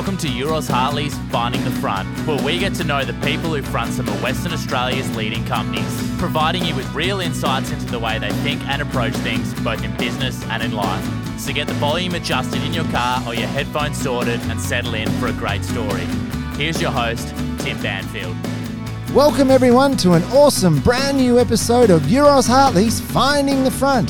Welcome to Euroz Hartley's Finding the Front, where we get to know the people who front some of Western Australia's leading companies, providing you with real insights into the way they think and approach things, both in business and in life. So get the volume adjusted in your car or your headphones sorted and settle in for a great story. Here's your host, Tim Banfield. Welcome, everyone, to an awesome brand new episode of Euroz Hartley's Finding the Front.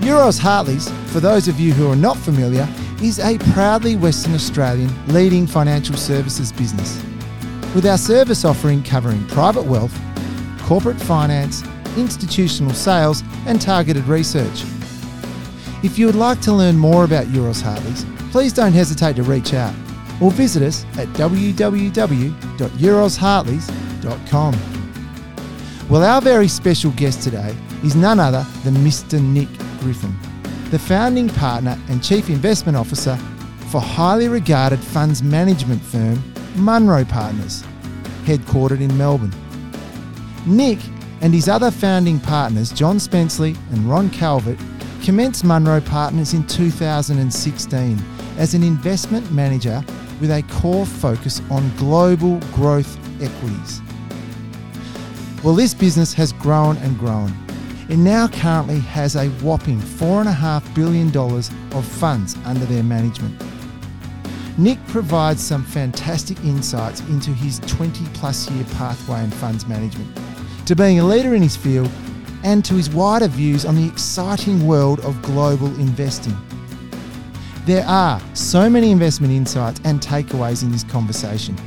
Euroz Hartley's, for those of you who are not familiar, is a proudly Western Australian leading financial services business. With our service offering covering private wealth, corporate finance, institutional sales, and targeted research. If you would like to learn more about Euroz Hartley's, please don't hesitate to reach out or visit us at www.eurozhartleys.com. Well, our very special guest today is none other than Mr. Nick Griffin, the founding partner and chief investment officer for highly regarded funds management firm Munro Partners, headquartered in Melbourne. Nick and his other founding partners, John Spenceley and Ron Calvert, commenced Munro Partners in 2016 as an investment manager with a core focus on global growth equities. Well, this business has grown and grown. It now currently has a whopping $4.5 billion of funds under their management. Nick provides some fantastic insights into his 20 plus year pathway in funds management, to being a leader in his field, and to his wider views on the exciting world of global investing. There are so many investment insights and takeaways in this conversation.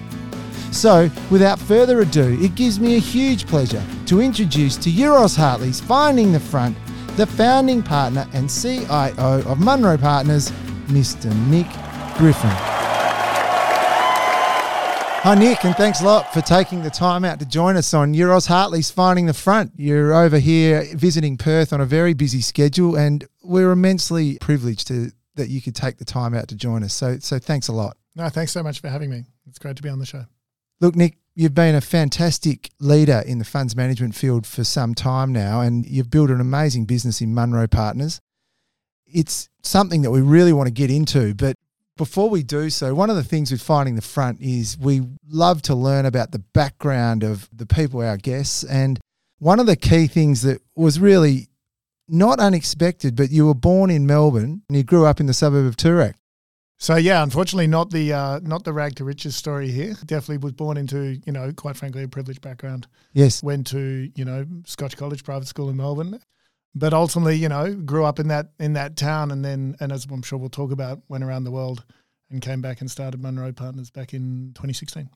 So, without further ado, it gives me a huge pleasure to introduce to Euroz Hartley's Finding the Front the founding partner and CIO of Munro Partners, Mr. Nick Griffin. Hi, Nick, and thanks a lot for taking the time out to join us on Euroz Hartley's Finding the Front. You're over here visiting Perth on a very busy schedule, and we're immensely privileged to that you could take the time out to join us. So, so thanks a lot. No, thanks so much for having me. It's great to be on the show. Look, Nick, you've been a fantastic leader in the funds management field for some time now, and you've built an amazing business in Munro Partners. It's something that we really want to get into, but before we do so, one of the things with Finding the Front is we love to learn about the background of the people, our guests. And one of the key things that was really not unexpected, but you were born in Melbourne and you grew up in the suburb of Toorak. So yeah, unfortunately, not the uh, not the rag to riches story here. Definitely was born into you know quite frankly a privileged background. Yes, went to you know Scotch College private school in Melbourne, but ultimately you know grew up in that in that town, and then and as I'm sure we'll talk about, went around the world and came back and started Munro Partners back in 2016.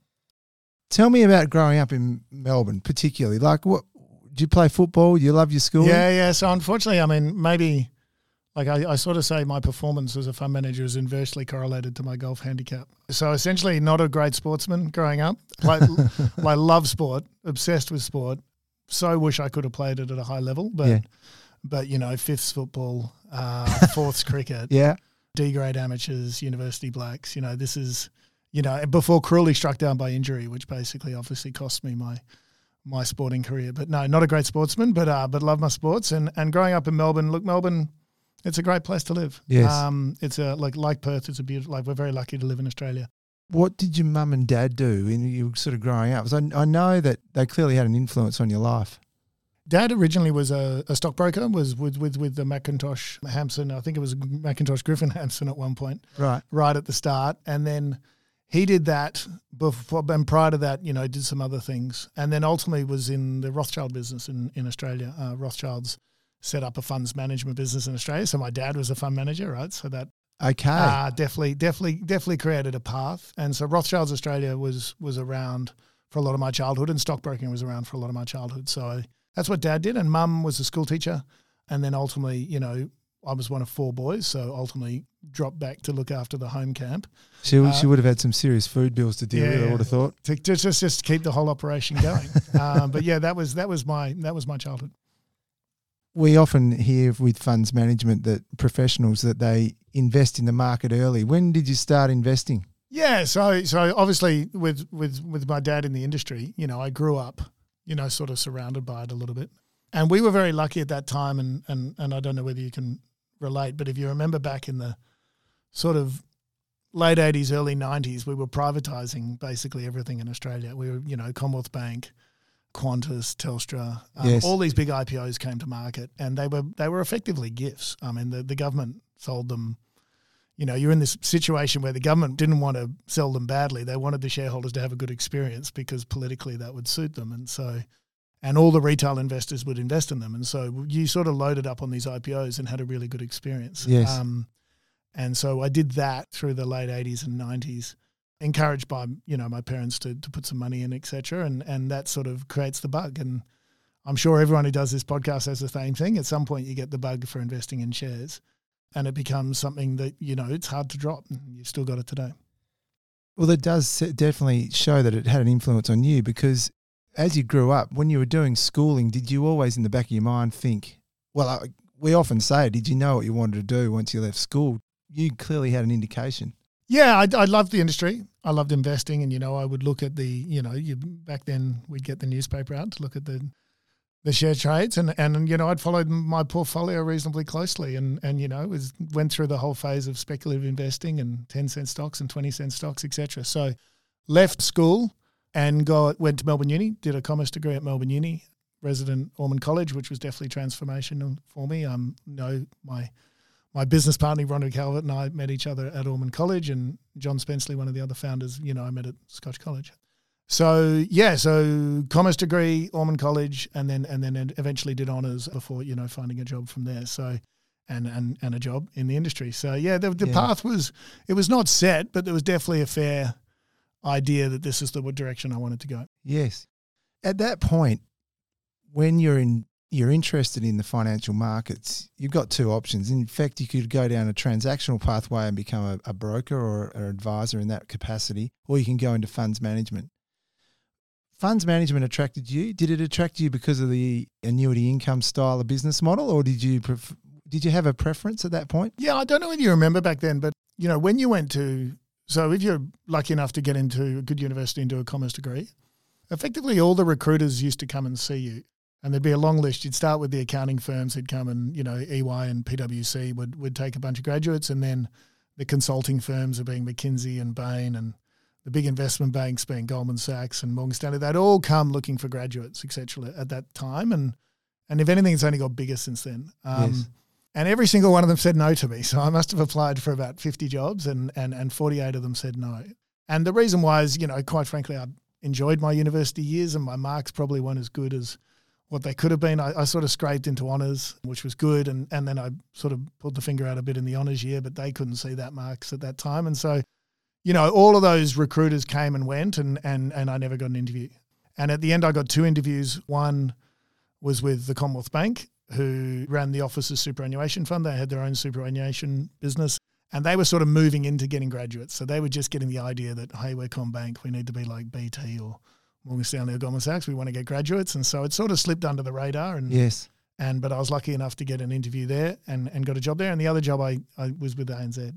Tell me about growing up in Melbourne, particularly. Like, what do you play football? Do you love your school? Yeah, yeah. So unfortunately, I mean, maybe like I, I, sort of say my performance as a fund manager is inversely correlated to my golf handicap. So essentially, not a great sportsman growing up. Like, I love sport, obsessed with sport. So wish I could have played it at a high level, but yeah. but you know, fifths football, uh, fourths cricket, yeah, D grade amateurs, university blacks. You know, this is you know before cruelly struck down by injury, which basically obviously cost me my my sporting career. But no, not a great sportsman, but uh, but love my sports and and growing up in Melbourne. Look, Melbourne it's a great place to live. Yes. Um, it's a like like Perth. It's a beautiful. Like we're very lucky to live in Australia. What did your mum and dad do when you were sort of growing up? Because I, I know that they clearly had an influence on your life. Dad originally was a, a stockbroker, was with, with with the McIntosh Hamson. I think it was McIntosh Griffin Hamson at one point. Right. Right at the start. And then he did that before and prior to that, you know, did some other things. And then ultimately was in the Rothschild business in, in Australia. Uh, Rothschilds set up a funds management business in Australia. So my dad was a fund manager, right? So that okay, uh, definitely, definitely, definitely created a path. And so Rothschilds Australia was was around for a lot of my childhood, and stockbroking was around for a lot of my childhood. So that's what dad did, and mum was a school teacher, and then ultimately, you know. I was one of four boys, so ultimately dropped back to look after the home camp. She, uh, she would have had some serious food bills to deal yeah, with. I would have thought to, to just just keep the whole operation going. um, but yeah, that was that was my that was my childhood we often hear with funds management that professionals that they invest in the market early. When did you start investing? Yeah, so so obviously with with with my dad in the industry, you know, I grew up, you know, sort of surrounded by it a little bit. And we were very lucky at that time and and and I don't know whether you can relate, but if you remember back in the sort of late 80s, early 90s, we were privatizing basically everything in Australia. We were, you know, Commonwealth Bank, Qantas, Telstra, um, Yes. all these big IPOs came to market, and they were they were effectively gifts. I mean, the, the government sold them. You know, you're in this situation where the government didn't want to sell them badly. They wanted the shareholders to have a good experience because politically that would suit them, and so, and all the retail investors would invest in them, and so you sort of loaded up on these IPOs and had a really good experience. Yes. Um, and so I did that through the late 80s and 90s, encouraged by, you know, my parents to, to put some money in, etc. And, and that sort of creates the bug. And I'm sure everyone who does this podcast has the same thing. At some point, you get the bug for investing in shares and it becomes something that, you know, it's hard to drop. And you've still got it today. Well, it does definitely show that it had an influence on you because as you grew up, when you were doing schooling, did you always in the back of your mind think, well, I, we often say, did you know what you wanted to do once you left school? You clearly had an indication. Yeah, I, I loved the industry. I loved investing, and you know, I would look at the, you know, you, back then we'd get the newspaper out to look at the the share trades, and and you know, I'd followed my portfolio reasonably closely, and and you know, was went through the whole phase of speculative investing and ten cent stocks and twenty cent stocks, etc. So, left school and got went to Melbourne Uni, did a commerce degree at Melbourne Uni, resident Ormond College, which was definitely transformational for me. I um, know my my business partner, Rhonda Calvert, and I met each other at Ormond College, and John Spenceley, one of the other founders, you know, I met at Scotch College. So yeah, so commerce degree, Ormond College, and then and then eventually did honors before you know finding a job from there. So. And, and, and a job in the industry. So yeah, the, the Yeah. path was it was not set, but there was definitely a fair idea that this is the direction I wanted to go. Yes. At that point, when you're in you're interested in the financial markets, you've got two options. In fact, you could go down a transactional pathway and become a, a broker or an advisor in that capacity, or you can go into funds management. Funds management attracted you. Did it attract you because of the annuity income style of business model, or did you pref- did you have a preference at that point? Yeah, I don't know whether you remember back then, but you know, when you went to so if you're lucky enough to get into a good university and do a commerce degree, effectively all the recruiters used to come and see you. And there'd be a long list. You'd start with the accounting firms who'd come and, you know, EY and PwC would would take a bunch of graduates and then the consulting firms are being McKinsey and Bain and the big investment banks being Goldman Sachs and Morgan Stanley, they'd all come looking for graduates, etc. at that time. And and if anything, it's only got bigger since then. Um, Yes. And every single one of them said no to me. So I must have applied for about 50 jobs and, and, and 48 of them said no. And the reason why is, you know, quite frankly, I enjoyed my university years and my marks probably weren't as good as what they could have been. I, I sort of scraped into honours, which was good. And, and then I sort of pulled the finger out a bit in the honours year, but they couldn't see that marks at that time. And so, you know, all of those recruiters came and went and, and, and I never got an interview. And at the end, I got two interviews. One was with the Commonwealth Bank, who ran the Officers Superannuation Fund. They had their own superannuation business. And they were sort of moving into getting graduates. So they were just getting the idea that, hey, we're CommBank, we need to be like BT or Morgan Stanley or Goldman Sachs. We want to get graduates. And so it sort of slipped under the radar. And, Yes. and but I was lucky enough to get an interview there and, and got a job there. And the other job I, I was with ANZ.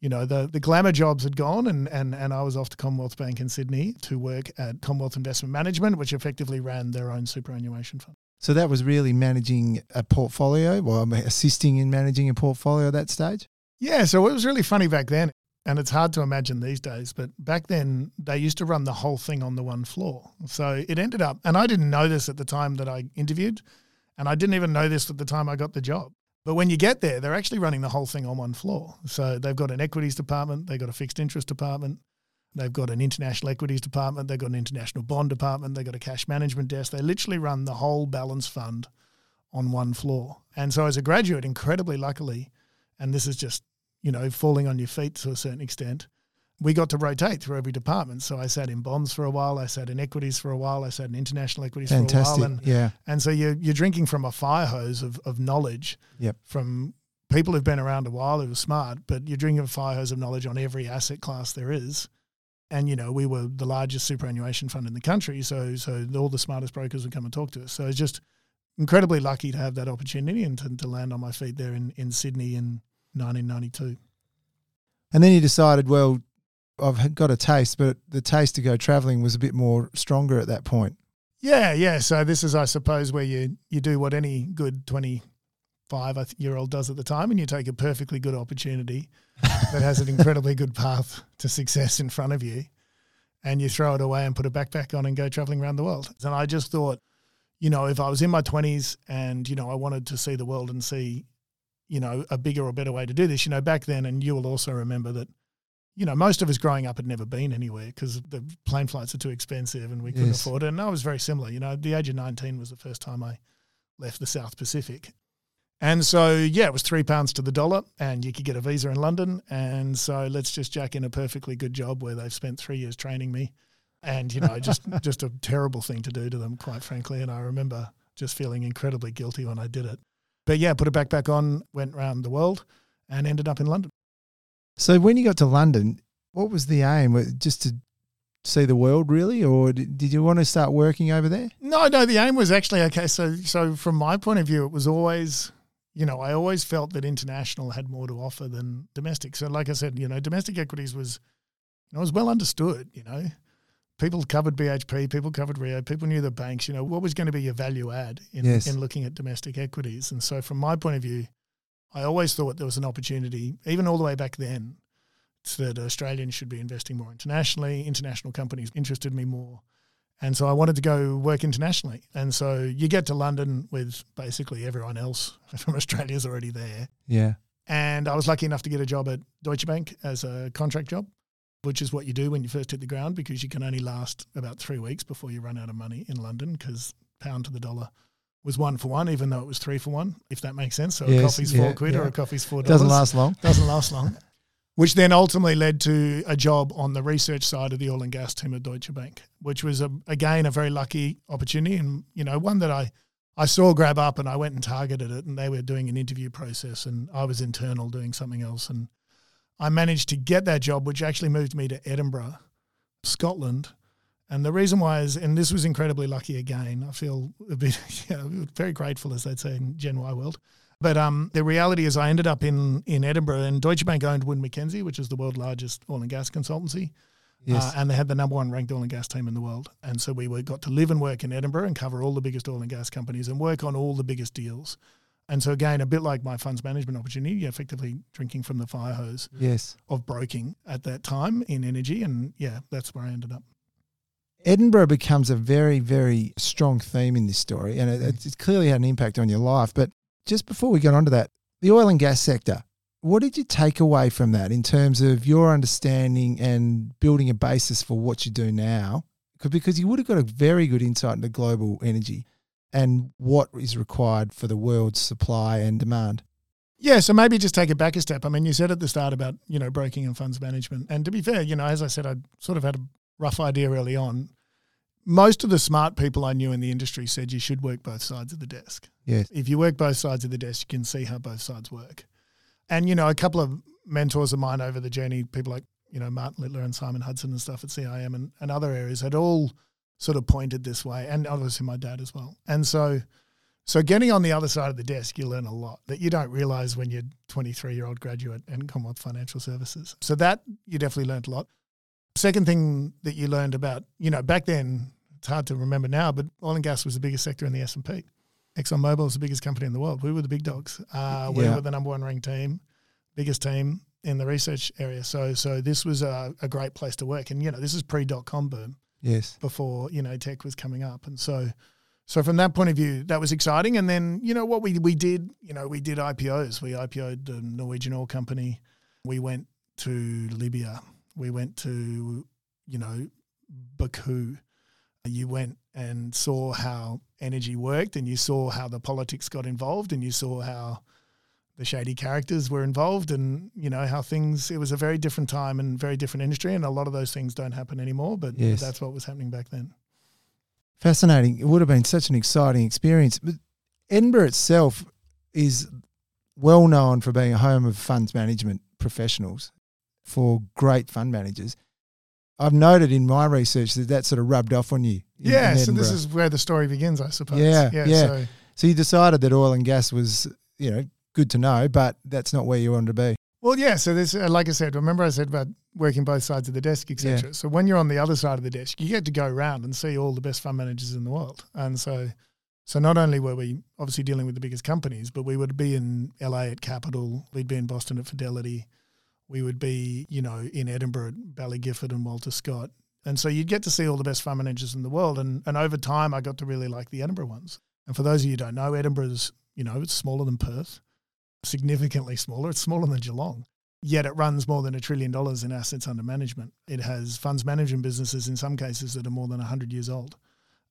You know, the, the glamour jobs had gone and, and, and I was off to Commonwealth Bank in Sydney to work at Commonwealth Investment Management, which effectively ran their own superannuation fund. So that was really managing a portfolio, well, assisting in managing a portfolio at that stage. Yeah, so it was really funny back then. And it's hard to imagine these days, but back then they used to run the whole thing on the one floor. So it ended up, and I didn't know this at the time that I interviewed, and I didn't even know this at the time I got the job. But when you get there, they're actually running the whole thing on one floor. So they've got an equities department, they've got a fixed interest department, they've got an international equities department, they've got an international bond department, they've got a cash management desk. They literally run the whole balance fund on one floor. And so as a graduate, incredibly luckily, and this is just, you know, falling on your feet to a certain extent, we got to rotate through every department. So I sat in bonds for a while, I sat in equities for a while, I sat in international equities for a while. And, yeah. and so you're, you're drinking from a fire hose of, of knowledge Yep. from people who've been around a while who are smart, but you're drinking a fire hose of knowledge on every asset class there is. And, you know, we were the largest superannuation fund in the country. So, so all the smartest brokers would come and talk to us. So it's just incredibly lucky to have that opportunity and to, to land on my feet there in, in Sydney in 1992. And then you decided, well, I've got a taste, but the taste to go traveling was a bit more stronger at that point. Yeah, yeah. So this is, I suppose, where you you do what any good twenty five year old does at the time, and you take a perfectly good opportunity that has an incredibly good path to success in front of you, and you throw it away and put a backpack on and go traveling around the world. And I just thought, you know, if I was in my 20s and, you know, I wanted to see the world and see, you know, a bigger or better way to do this, you know, back then, and you will also remember that, you know, most of us growing up had never been anywhere because the plane flights are too expensive and we couldn't Yes. afford it. And I was very similar. You know, the age of 19 was the first time I left the South Pacific. And so, yeah, it was three pounds to the dollar, and you could get a visa in London. And so, let's just jack in a perfectly good job where they've spent three years training me, and you know, just just a terrible thing to do to them, quite frankly. And I remember just feeling incredibly guilty when I did it. But yeah, put a backpack on, went around the world, and ended up in London. So when you got to London, what was the aim? Was Just to see the world, really, or did did you want to start working over there? No, no, the aim was actually okay. So, so from my point of view, it was always, you know, I always felt that international had more to offer than domestic. So, like I said, you know, domestic equities was, you know, was well understood. You know, people covered BHP, people covered Rio, people knew the banks. You know, what was going to be your value add in Yes. in looking at domestic equities? And so, from my point of view, I always thought there was an opportunity, even all the way back then, that Australians should be investing more internationally. International companies interested me more. And so I wanted to go work internationally. And so you get to London with basically everyone else from Australia's already there. Yeah. And I was lucky enough to get a job at Deutsche Bank as a contract job, which is what you do when you first hit the ground because you can only last about three weeks before you run out of money in London because pound to the dollar was one for one, even though it was three for one, if that makes sense. So a Yes, coffee's four yeah, quid or a coffee's four dollars. Doesn't last long. Doesn't last long. Which then ultimately led to a job on the research side of the oil and gas team at Deutsche Bank, which was a, again a very lucky opportunity and you know one that I I saw grab up and I went and targeted it and they were doing an interview process and I was internal doing something else and I managed to get that job, which actually moved me to Edinburgh, Scotland. And the reason why is, and this was incredibly lucky again. I feel a bit know, very grateful, as they'd say in Gen Y world. But um, the reality is, I ended up in in Edinburgh, and Deutsche Bank owned Wood Mackenzie, which is the world's largest oil and gas consultancy, Yes. uh, and they had the number one ranked oil and gas team in the world. And so we were, got to live and work in Edinburgh and cover all the biggest oil and gas companies and work on all the biggest deals. And so again, a bit like my funds management opportunity, you're effectively drinking from the fire hose yes. of broking at that time in energy, and yeah, that's where I ended up. Edinburgh becomes a very, very strong theme in this story, and it, it's it's clearly had an impact on your life. But just before we get onto that, the oil and gas sector, what did you take away from that in terms of your understanding and building a basis for what you do now? Because you would have got a very good insight into global energy and what is required for the world's supply and demand. Yeah, so maybe just take it back a step. I mean, you said at the start about, you know, broking and funds management. And to be fair, you know, as I said, I sort of had a rough idea early on. Most of the smart people I knew in the industry said you should work both sides of the desk. Yes. If you work both sides of the desk, you can see how both sides work. And, you know, a couple of mentors of mine over the journey, people like, you know, Martin Littler and Simon Hudson and stuff at CIM and, and other areas had all sort of pointed this way. And obviously my dad as well. And so so getting on the other side of the desk, you learn a lot that you don't realize when you're 23 year old graduate in Commonwealth Financial Services. So that you definitely learned a lot. Second thing that you learned about, you know, back then it's hard to remember now, but oil and gas was the biggest sector in the S and P. ExxonMobil was the biggest company in the world. We were the big dogs. Uh, we Yeah. were the number one ranked team, biggest team in the research area. So so this was a, a great place to work. And you know, this is pre dot com boom Yes. before you know tech was coming up, and so so from that point of view, that was exciting. And then you know what we we did, you know, we did IPOs. We IPO'd the Norwegian oil company. We went to Libya. We went to you know Baku. You went and saw how energy worked, and you saw how the politics got involved, and you saw how the shady characters were involved and you know how things it was a very different time and very different industry and a lot of those things don't happen anymore but Yes. that's what was happening back then Fascinating. It would have been such an exciting experience. But Edinburgh itself is well known for being a home of funds management professionals, for great fund managers. I've noted in my research that that sort of rubbed off on you. yeah so this is where the story begins i suppose Yeah, yeah. so so you decided that oil and gas was, you know, good to know, but that's not where you wanted to be. well yeah so this uh, like i said remember i said about working both sides of the desk etc so when you're on the other side of the desk you get to go around and see all the best fund managers in the world and so So not only were we obviously dealing with the biggest companies, but we would be in LA at Capital, we'd be in Boston at Fidelity, we would be, you know, in Edinburgh at Baillie Gifford and Walter Scott. And so you'd get to see all the best fund managers in the world. And, and over time, I got to really like the Edinburgh ones. And for those of you who don't know, Edinburgh's, you know, it's smaller than Perth, significantly smaller. It's smaller than Geelong. Yet it runs more than a trillion dollars in assets under management. It has funds management businesses in some cases that are more than 100 years old.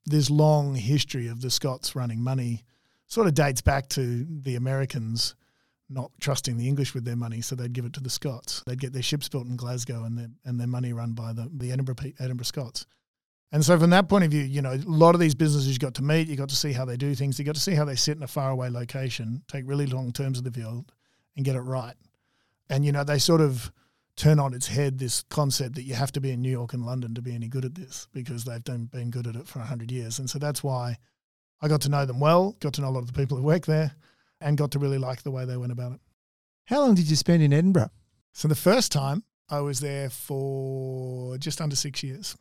This long history of the Scots running money sort of dates back to the Americans not trusting the English with their money, so they'd give it to the Scots. They'd get their ships built in Glasgow and their, and their money run by the, the Edinburgh, Edinburgh Scots. And so, from that point of view, you know, a lot of these businesses you got to meet, you got to see how they do things, you got to see how they sit in a faraway location, take really long terms of the field, and get it right. And you know, they sort of turn on its head this concept that you have to be in New York and London to be any good at this because they've done, been good at it for hundred years. And so that's why I got to know them well, got to know a lot of the people who work there, and got to really like the way they went about it. How long did you spend in Edinburgh? So the first time I was there for just under six years.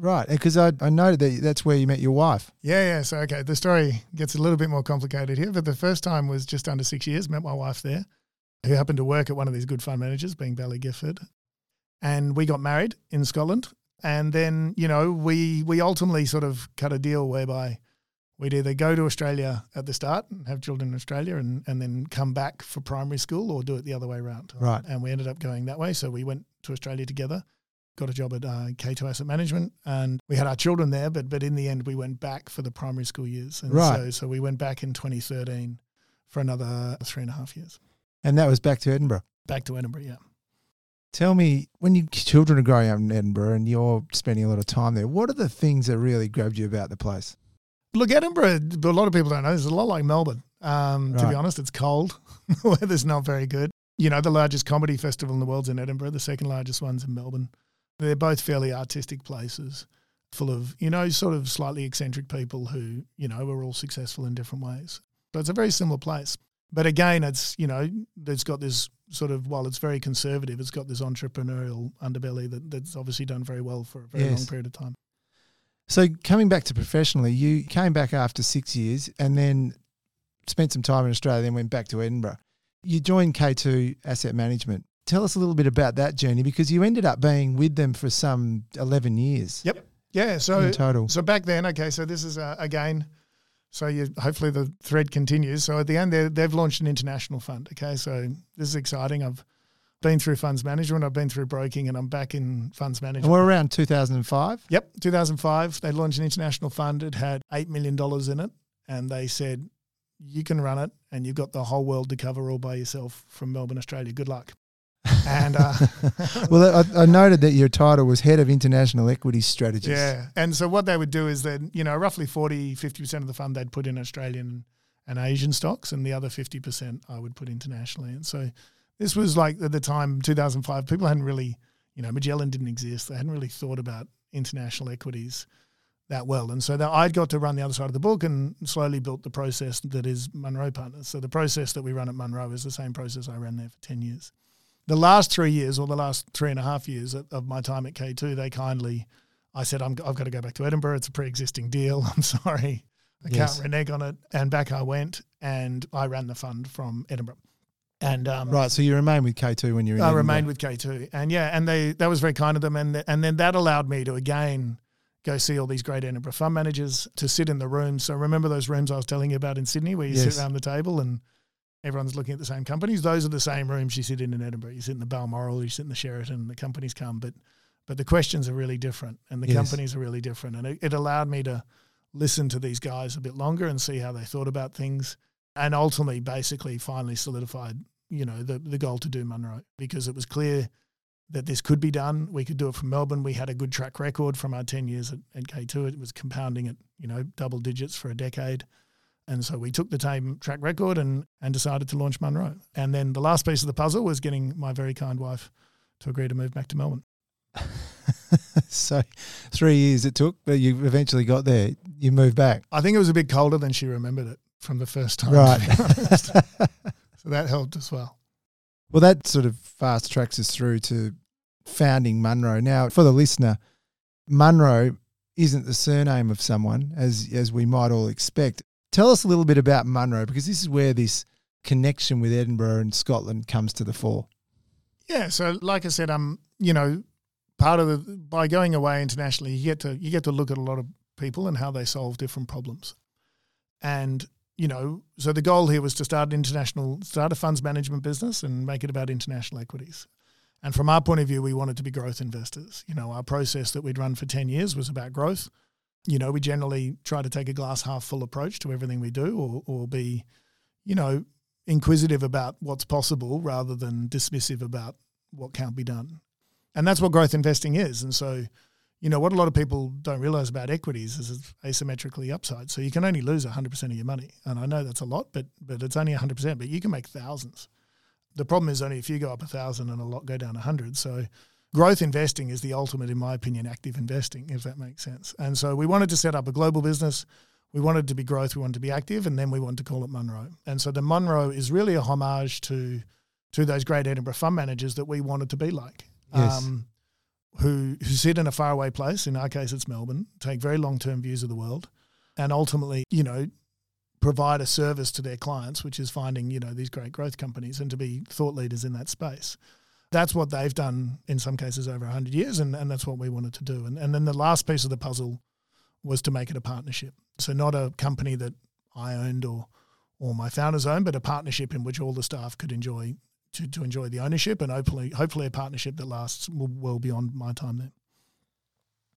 Right, because I, I noted that that's where you met your wife. Yeah, yeah. So, okay, the story gets a little bit more complicated here, but the first time was just under six years. Met my wife there, who happened to work at one of these good fund managers, being Baillie Gifford. And we got married in Scotland. And then, you know, we, we ultimately sort of cut a deal whereby we'd either go to Australia at the start and have children in Australia and, and then come back for primary school or do it the other way around. Right. And we ended up going that way. So we went to Australia together, got a job at uh, K2 Asset Management, and we had our children there. But but in the end, we went back for the primary school years. And Right. So, so we went back in 2013 for another three and a half years. And that was back to Edinburgh. Back to Edinburgh, yeah. Tell me, when your children are growing up in Edinburgh and you're spending a lot of time there, what are the things that really grabbed you about the place? Look, Edinburgh, a lot of people don't know, it's a lot like Melbourne. Um, To be honest, it's cold. the weather's not very good. You know, the largest comedy festival in the world's in Edinburgh, the second largest one's in Melbourne. They're both fairly artistic places, full of, you know, sort of slightly eccentric people who, you know, are all successful in different ways. So it's a very similar place. But again, it's, you know, it's got this sort of, while it's very conservative, it's got this entrepreneurial underbelly that, that's obviously done very well for a very Yes. long period of time. So coming back to professionally, you came back after six years and then spent some time in Australia, then went back to Edinburgh. You joined K2 Asset Management. Tell us a little bit about that journey because you ended up being with them for some 11 years Yep. Yeah. So in total. So back then, okay, so this is uh, again, so you hopefully the thread continues. So at the end, they- they've launched an international fund. Okay, so this is exciting. I've been through funds management, I've been through broking, and I'm back in funds management. And we're around 2005. Yep, 2005, they launched an international fund. It had $8 million in it. And they said, you can run it and you've got the whole world to cover all by yourself from Melbourne, Australia. Good luck. And uh, well, I, I noted that your title was Head of International Equity Strategies. Yeah. And so what they would do is that, you know, roughly 40, 50% of the fund they'd put in Australian and Asian stocks, and the other 50% I would put internationally. And so this was like at the time, 2005, people hadn't really, you know, Magellan didn't exist. They hadn't really thought about international equities that well. And so that I'd got to run the other side of the book and slowly built the process that is Munro Partners. So the process that we run at Munro is the same process I ran there for 10 years. The last three years or the last three and a half years of my time at K2, they kindly, I said, I'm, I've got to go back to Edinburgh. It's a pre existing deal. I'm sorry. I Yes. can't renege on it. And back I went and I ran the fund from Edinburgh. And um, Right. So you remained with K2 when you were in I Edinburgh. remained with K2, and yeah, and they that was very kind of them, and and then that allowed me to again go see all these great Edinburgh fund managers to sit in the rooms. So remember those rooms I was telling you about in Sydney, where you Yes. sit around the table and everyone's looking at the same companies. Those are the same rooms you sit in in Edinburgh. You sit in the Balmoral, you sit in the Sheraton. The companies come, but but the questions are really different, and the Yes. companies are really different, and it, it allowed me to listen to these guys a bit longer and see how they thought about things, and ultimately, basically, finally solidified you know the the goal to do Munro because it was clear that this could be done. We could do it from Melbourne. We had a good track record from our ten years at, at K2. It was compounding at you know double digits for a decade, and so we took the same track record and and decided to launch Munro. And then the last piece of the puzzle was getting my very kind wife to agree to move back to Melbourne. so three years it took, but you eventually got there. You moved back. I think it was a bit colder than she remembered it from the first time. Right. to be honest. so that helped as well. Well, that sort of fast tracks us through to founding Munro. Now, for the listener, Munro isn't the surname of someone, as as we might all expect. Tell us a little bit about Munro because this is where this connection with Edinburgh and Scotland comes to the fore. Yeah, so like I said, um, you know, part of the by going away internationally, you get to you get to look at a lot of people and how they solve different problems. And you know, so the goal here was to start an international, start a funds management business and make it about international equities. And from our point of view, we wanted to be growth investors. You know, our process that we'd run for 10 years was about growth. You know, we generally try to take a glass half full approach to everything we do or, or be, you know, inquisitive about what's possible rather than dismissive about what can't be done. And that's what growth investing is. And so, you know, what a lot of people don't realize about equities is it's asymmetrically upside. So you can only lose 100% of your money. And I know that's a lot, but but it's only 100%, but you can make thousands. The problem is only if you go up a 1000 and a lot go down a 100. So growth investing is the ultimate in my opinion active investing if that makes sense. And so we wanted to set up a global business. We wanted to be growth, we wanted to be active, and then we wanted to call it Munro. And so the Munro is really a homage to to those great Edinburgh fund managers that we wanted to be like. Yes. Um, who who sit in a faraway place, in our case it's Melbourne, take very long term views of the world, and ultimately, you know, provide a service to their clients, which is finding, you know, these great growth companies and to be thought leaders in that space. That's what they've done in some cases over 100 years, and, and that's what we wanted to do. And, and then the last piece of the puzzle was to make it a partnership. So, not a company that I owned or, or my founders owned, but a partnership in which all the staff could enjoy to, to enjoy the ownership and hopefully hopefully a partnership that lasts well, beyond my time there.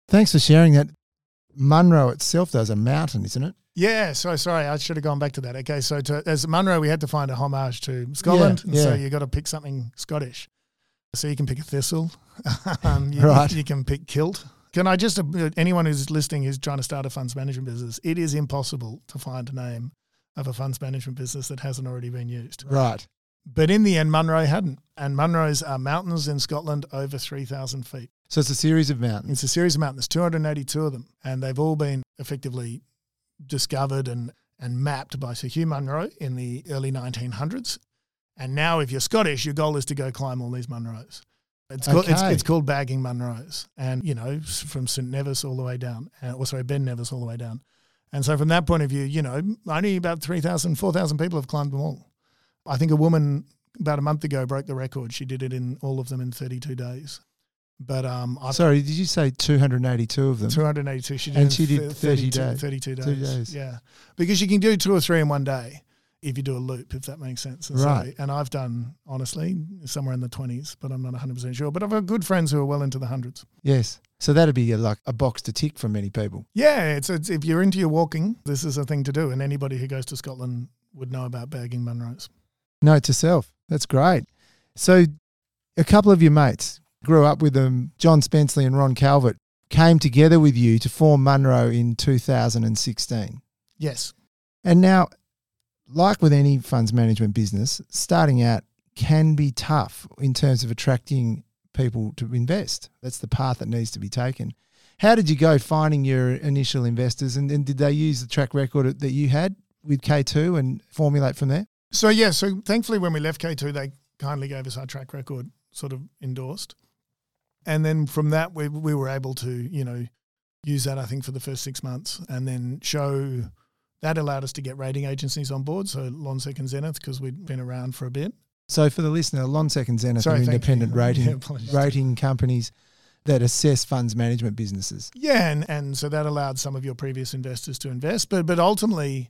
Thanks for sharing that. Munro itself, though, is a mountain, isn't it? Yeah, so sorry, I should have gone back to that. Okay, so to, as Munro, we had to find a homage to Scotland, Yeah, so yeah. you got to pick something Scottish. So you can pick a thistle, um, you, Right. You can pick kilt. Can I just uh, anyone who's listening who's trying to start a funds management business? It is impossible to find a name of a funds management business that hasn't already been used. Right. But in the end, Munro hadn't, and Munro's are mountains in Scotland over three thousand feet. So it's a series of mountains. It's a series of mountains, 282 of them, and they've all been effectively discovered and, and mapped by Sir Hugh Munro in the early 1900s. And now, if you're Scottish, your goal is to go climb all these Munros. It's, called, it's, it's called bagging Munros, and you know from St Nevis all the way down, or sorry, Ben Nevis all the way down. And so, from that point of view, you know, only about 3,000, 4,000 people have climbed them all. I think a woman about a month ago broke the record. She did it in all of them in 32 days. But um, I've Sorry, did you say 282 of them? 282. She did And she did thir- 30 32 days. 32 days. days. Yeah. Because you can do two or three in one day if you do a loop, if that makes sense. And so- Right. and I've done, honestly, somewhere in the 20s, but I'm not 100% sure. But I've got good friends who are well into the hundreds. Yes. So that'd be a, like a box to tick for many people. Yeah. It's, it's If you're into your walking, this is a thing to do. And anybody who goes to Scotland would know about bagging Munros. Note to self. That's great. So a couple of your mates grew up with them, John Spenceley and Ron Calvert, came together with you to form Munro in 2016. Yes. And now, like with any funds management business, starting out can be tough in terms of attracting people to invest. That's the path that needs to be taken. How did you go finding your initial investors and, and did they use the track record that you had with K2 and formulate from there? So, yeah. So, thankfully, when we left K2, they kindly gave us our track record sort of endorsed. And then from that, we, we were able to, you know, use that, I think, for the first six months and then show that allowed us to get rating agencies on board. So, Lonsec and Zenith, because we'd been around for a bit. So for the listener, Lonsec and Zenith Sorry, are independent you. rating Yeah, rating companies that assess funds management businesses. Yeah, and, and so that allowed some of your previous investors to invest. But but ultimately,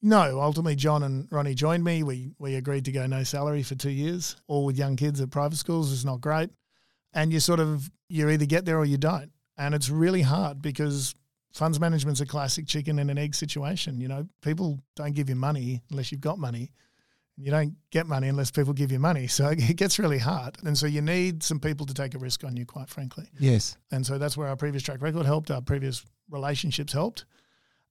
no, ultimately John and Ronnie joined me. We we agreed to go no salary for two years, all with young kids at private schools is not great. And you sort of you either get there or you don't. And it's really hard because funds management's a classic chicken and an egg situation. You know, people don't give you money unless you've got money. You don't get money unless people give you money. So it gets really hard. And so you need some people to take a risk on you, quite frankly. Yes. And so that's where our previous track record helped, our previous relationships helped.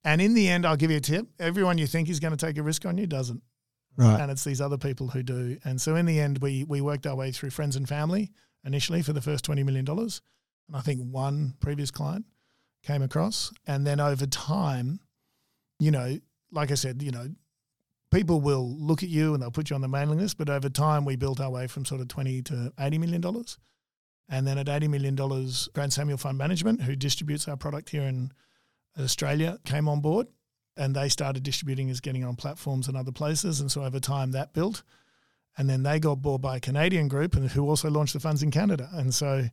And in the end, I'll give you a tip everyone you think is going to take a risk on you doesn't. Right. And it's these other people who do. And so in the end, we, we worked our way through friends and family initially for the first $20 million. And I think one previous client came across. And then over time, you know, like I said, you know, people will look at you and they'll put you on the mailing list. But over time, we built our way from sort of 20 to $80 million. And then at $80 million, Grant Samuel Fund Management, who distributes our product here in Australia, came on board. and they started distributing as getting on platforms and other places. And so over time that built. And then they got bought by a Canadian group and who also launched the funds in Canada. And so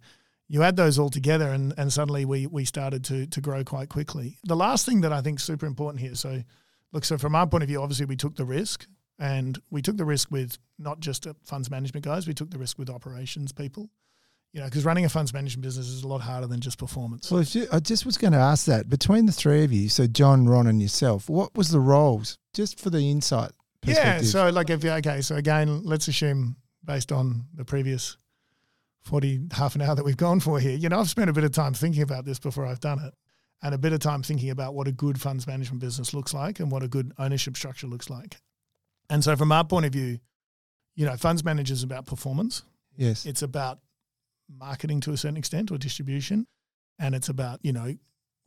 you add those all together and, and suddenly we we started to to grow quite quickly. The last thing that I think is super important here. So look, so from our point of view, obviously we took the risk and we took the risk with not just funds management guys, we took the risk with operations people you know, because running a funds management business is a lot harder than just performance. Well, you, I just was going to ask that between the three of you, so John, Ron, and yourself, what was the roles just for the insight? Yeah, so like if you okay, so again, let's assume based on the previous forty half an hour that we've gone for here, you know, I've spent a bit of time thinking about this before I've done it, and a bit of time thinking about what a good funds management business looks like and what a good ownership structure looks like. And so, from our point of view, you know, funds managers about performance. Yes, it's about marketing to a certain extent or distribution, and it's about you know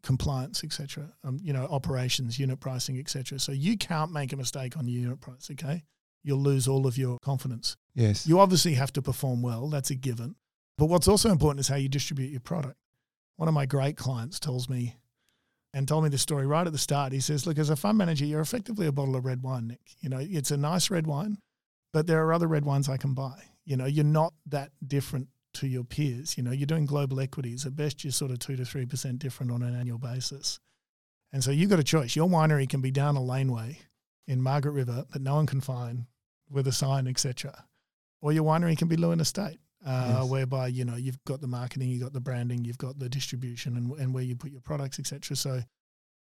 compliance, etc. Um, you know operations, unit pricing, etc. So you can't make a mistake on your unit price. Okay, you'll lose all of your confidence. Yes, you obviously have to perform well. That's a given. But what's also important is how you distribute your product. One of my great clients tells me and told me this story right at the start. He says, Look, as a fund manager, you're effectively a bottle of red wine, Nick. You know, it's a nice red wine, but there are other red wines I can buy. You know, you're not that different to your peers. You know, you're doing global equities. At best, you're sort of two to three percent different on an annual basis. And so you've got a choice. Your winery can be down a laneway in Margaret River that no one can find with a sign, etc. Or your winery can be Leeuwin Estate, uh, yes. whereby you know you've got the marketing, you've got the branding, you've got the distribution, and, and where you put your products, etc. So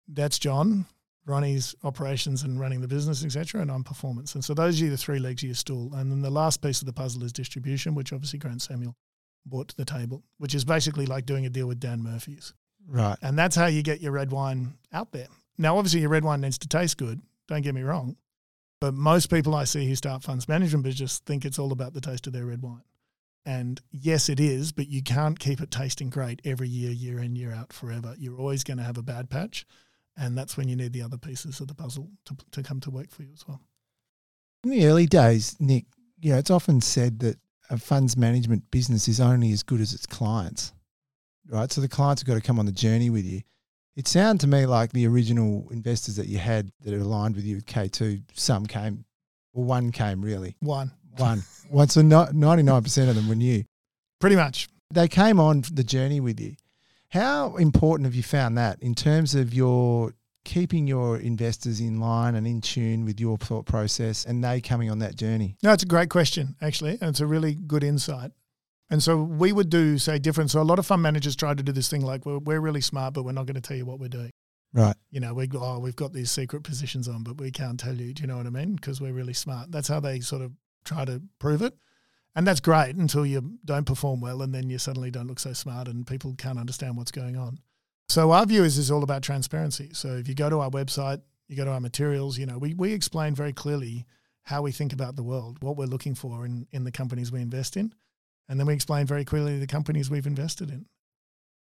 that's John. Ronnie's operations and running the business, etc., and I'm performance. And so those are the three legs of your stool. And then the last piece of the puzzle is distribution, which obviously Grant Samuel brought to the table, which is basically like doing a deal with Dan Murphy's. Right. And that's how you get your red wine out there. Now, obviously, your red wine needs to taste good. Don't get me wrong. But most people I see who start funds management business think it's all about the taste of their red wine. And yes, it is, but you can't keep it tasting great every year, year in, year out, forever. You're always going to have a bad patch. And that's when you need the other pieces of the puzzle to, to come to work for you as well. In the early days, Nick, you know, it's often said that a funds management business is only as good as its clients, right? So the clients have got to come on the journey with you. It sounded to me like the original investors that you had that aligned with you with K2, some came, or one came really. One. One. One. So 99% of them were new. Pretty much. They came on the journey with you. How important have you found that in terms of your keeping your investors in line and in tune with your thought process and they coming on that journey? No, it's a great question, actually. And it's a really good insight. And so we would do, say, different. So a lot of fund managers try to do this thing like, we're, we're really smart, but we're not going to tell you what we're doing. Right. You know, we oh, we've got these secret positions on, but we can't tell you. Do you know what I mean? Because we're really smart. That's how they sort of try to prove it. And that's great until you don't perform well and then you suddenly don't look so smart and people can't understand what's going on. So our view is, is all about transparency. So if you go to our website, you go to our materials, you know, we, we explain very clearly how we think about the world, what we're looking for in, in the companies we invest in. And then we explain very clearly the companies we've invested in.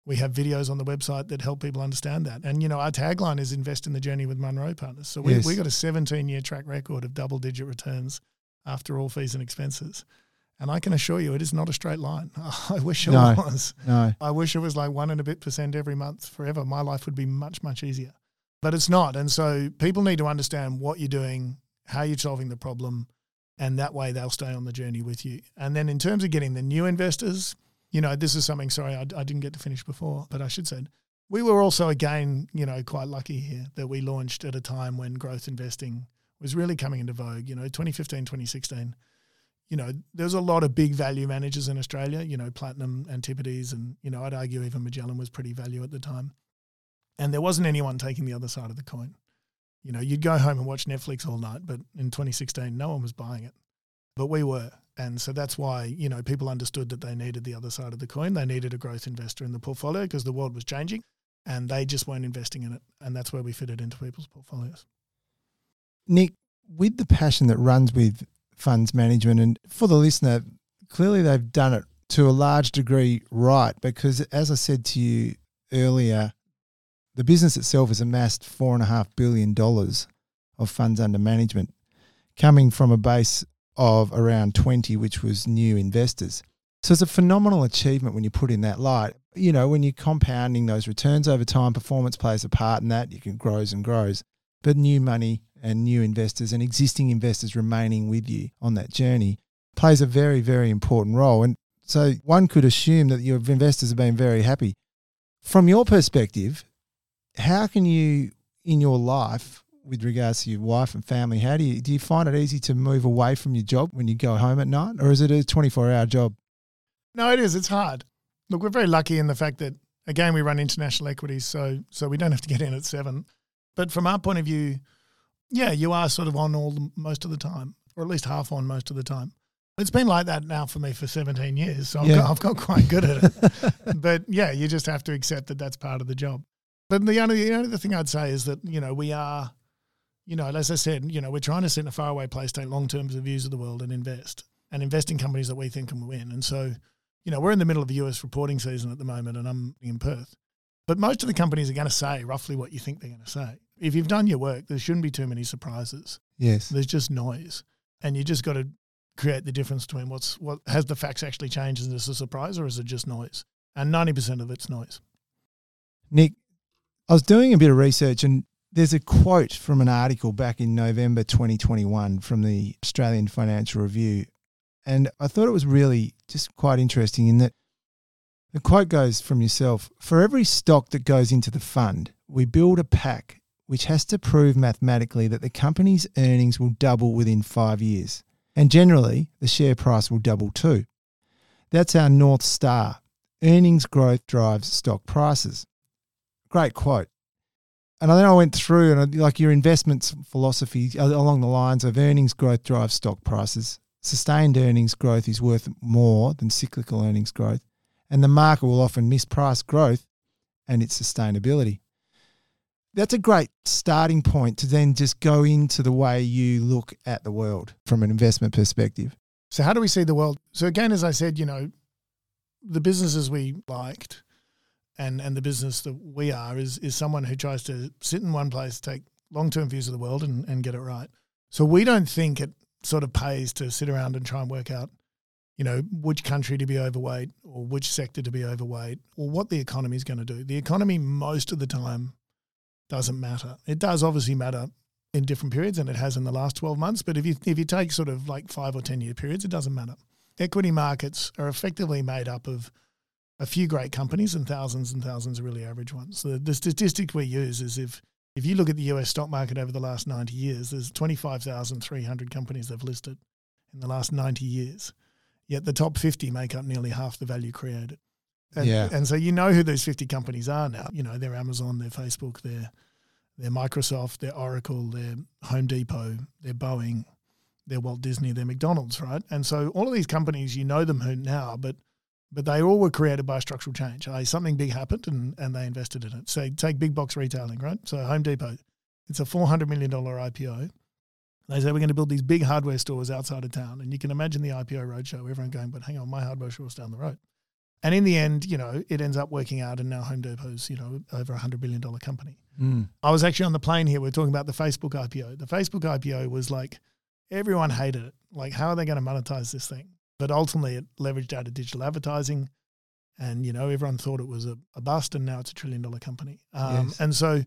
We have videos on the website that help people understand that. And, you know, our tagline is invest in the journey with Munro Partners. So we, yes. we got a 17 year track record of double digit returns after all fees and expenses. And I can assure you, it is not a straight line. I wish it no, was. No. I wish it was like one and a bit percent every month forever. My life would be much, much easier. But it's not. And so people need to understand what you're doing, how you're solving the problem, and that way they'll stay on the journey with you. And then in terms of getting the new investors, you know, this is something, sorry, I, I didn't get to finish before, but I should say, we were also, again, you know, quite lucky here that we launched at a time when growth investing was really coming into vogue. You know, 2015, 2016 you know, there's a lot of big value managers in Australia, you know, Platinum, Antipodes, and, you know, I'd argue even Magellan was pretty value at the time. And there wasn't anyone taking the other side of the coin. You know, you'd go home and watch Netflix all night, but in 2016, no one was buying it. But we were. And so that's why, you know, people understood that they needed the other side of the coin. They needed a growth investor in the portfolio because the world was changing and they just weren't investing in it. And that's where we fitted into people's portfolios. Nick, with the passion that runs with funds management. And for the listener, clearly they've done it to a large degree right because, as I said to you earlier, the business itself has amassed four and a half billion dollars of funds under management, coming from a base of around 20, which was new investors. So it's a phenomenal achievement when you put in that light. You know, when you're compounding those returns over time, performance plays a part in that. You can grows and grows. but new money and new investors and existing investors remaining with you on that journey plays a very, very important role. And so one could assume that your investors have been very happy. From your perspective, how can you, in your life, with regards to your wife and family, how do you do you find it easy to move away from your job when you go home at night, or is it a twenty four hour job? No, it is. It's hard. Look, we're very lucky in the fact that again we run international equities, so so we don't have to get in at seven. But from our point of view, yeah, you are sort of on all the, most of the time, or at least half on most of the time. It's been like that now for me for 17 years, so I've, yeah. got, I've got quite good at it. but yeah, you just have to accept that that's part of the job. But the only, the only thing I'd say is that, you know, we are, you know, as I said, you know, we're trying to sit in a faraway place, take long term views of the world and invest and invest in companies that we think can win. And so, you know, we're in the middle of the US reporting season at the moment and I'm in Perth. But most of the companies are going to say roughly what you think they're going to say. If you've done your work, there shouldn't be too many surprises. Yes. There's just noise. And you just got to create the difference between what's what has the facts actually changed and is this a surprise or is it just noise? And 90% of it's noise. Nick, I was doing a bit of research and there's a quote from an article back in November 2021 from the Australian Financial Review. And I thought it was really just quite interesting in that the quote goes from yourself For every stock that goes into the fund, we build a pack which has to prove mathematically that the company's earnings will double within five years. And generally, the share price will double too. That's our North Star. Earnings growth drives stock prices. Great quote. And then I went through and like your investments philosophy uh, along the lines of earnings growth drives stock prices. Sustained earnings growth is worth more than cyclical earnings growth. And the market will often misprice growth and its sustainability that's a great starting point to then just go into the way you look at the world from an investment perspective. So, how do we see the world? So, again, as I said, you know, the businesses we liked and, and the business that we are is, is someone who tries to sit in one place, take long term views of the world and, and get it right. So, we don't think it sort of pays to sit around and try and work out, you know, which country to be overweight or which sector to be overweight or what the economy is going to do. The economy, most of the time, doesn't matter. It does obviously matter in different periods, and it has in the last 12 months. But if you if you take sort of like five or 10 year periods, it doesn't matter. Equity markets are effectively made up of a few great companies and thousands and thousands of really average ones. So the statistic we use is if if you look at the US stock market over the last 90 years, there's 25,300 companies they've listed in the last 90 years. Yet the top 50 make up nearly half the value created. And, yeah. and so you know who those 50 companies are now. You know, they're Amazon, they're Facebook, they're, they're Microsoft, they're Oracle, they're Home Depot, they're Boeing, they're Walt Disney, they're McDonald's, right? And so all of these companies, you know them who now, but but they all were created by structural change. Uh, something big happened and, and they invested in it. So take big box retailing, right? So Home Depot, it's a $400 million IPO. They say we're going to build these big hardware stores outside of town. And you can imagine the IPO roadshow, everyone going, but hang on, my hardware store's down the road. And in the end, you know, it ends up working out, and now Home Depot's, you know, over a hundred billion dollar company. Mm. I was actually on the plane here. We are talking about the Facebook IPO. The Facebook IPO was like everyone hated it. Like, how are they going to monetize this thing? But ultimately, it leveraged out of digital advertising, and you know, everyone thought it was a, a bust, and now it's a trillion dollar company. Um, yes. And so,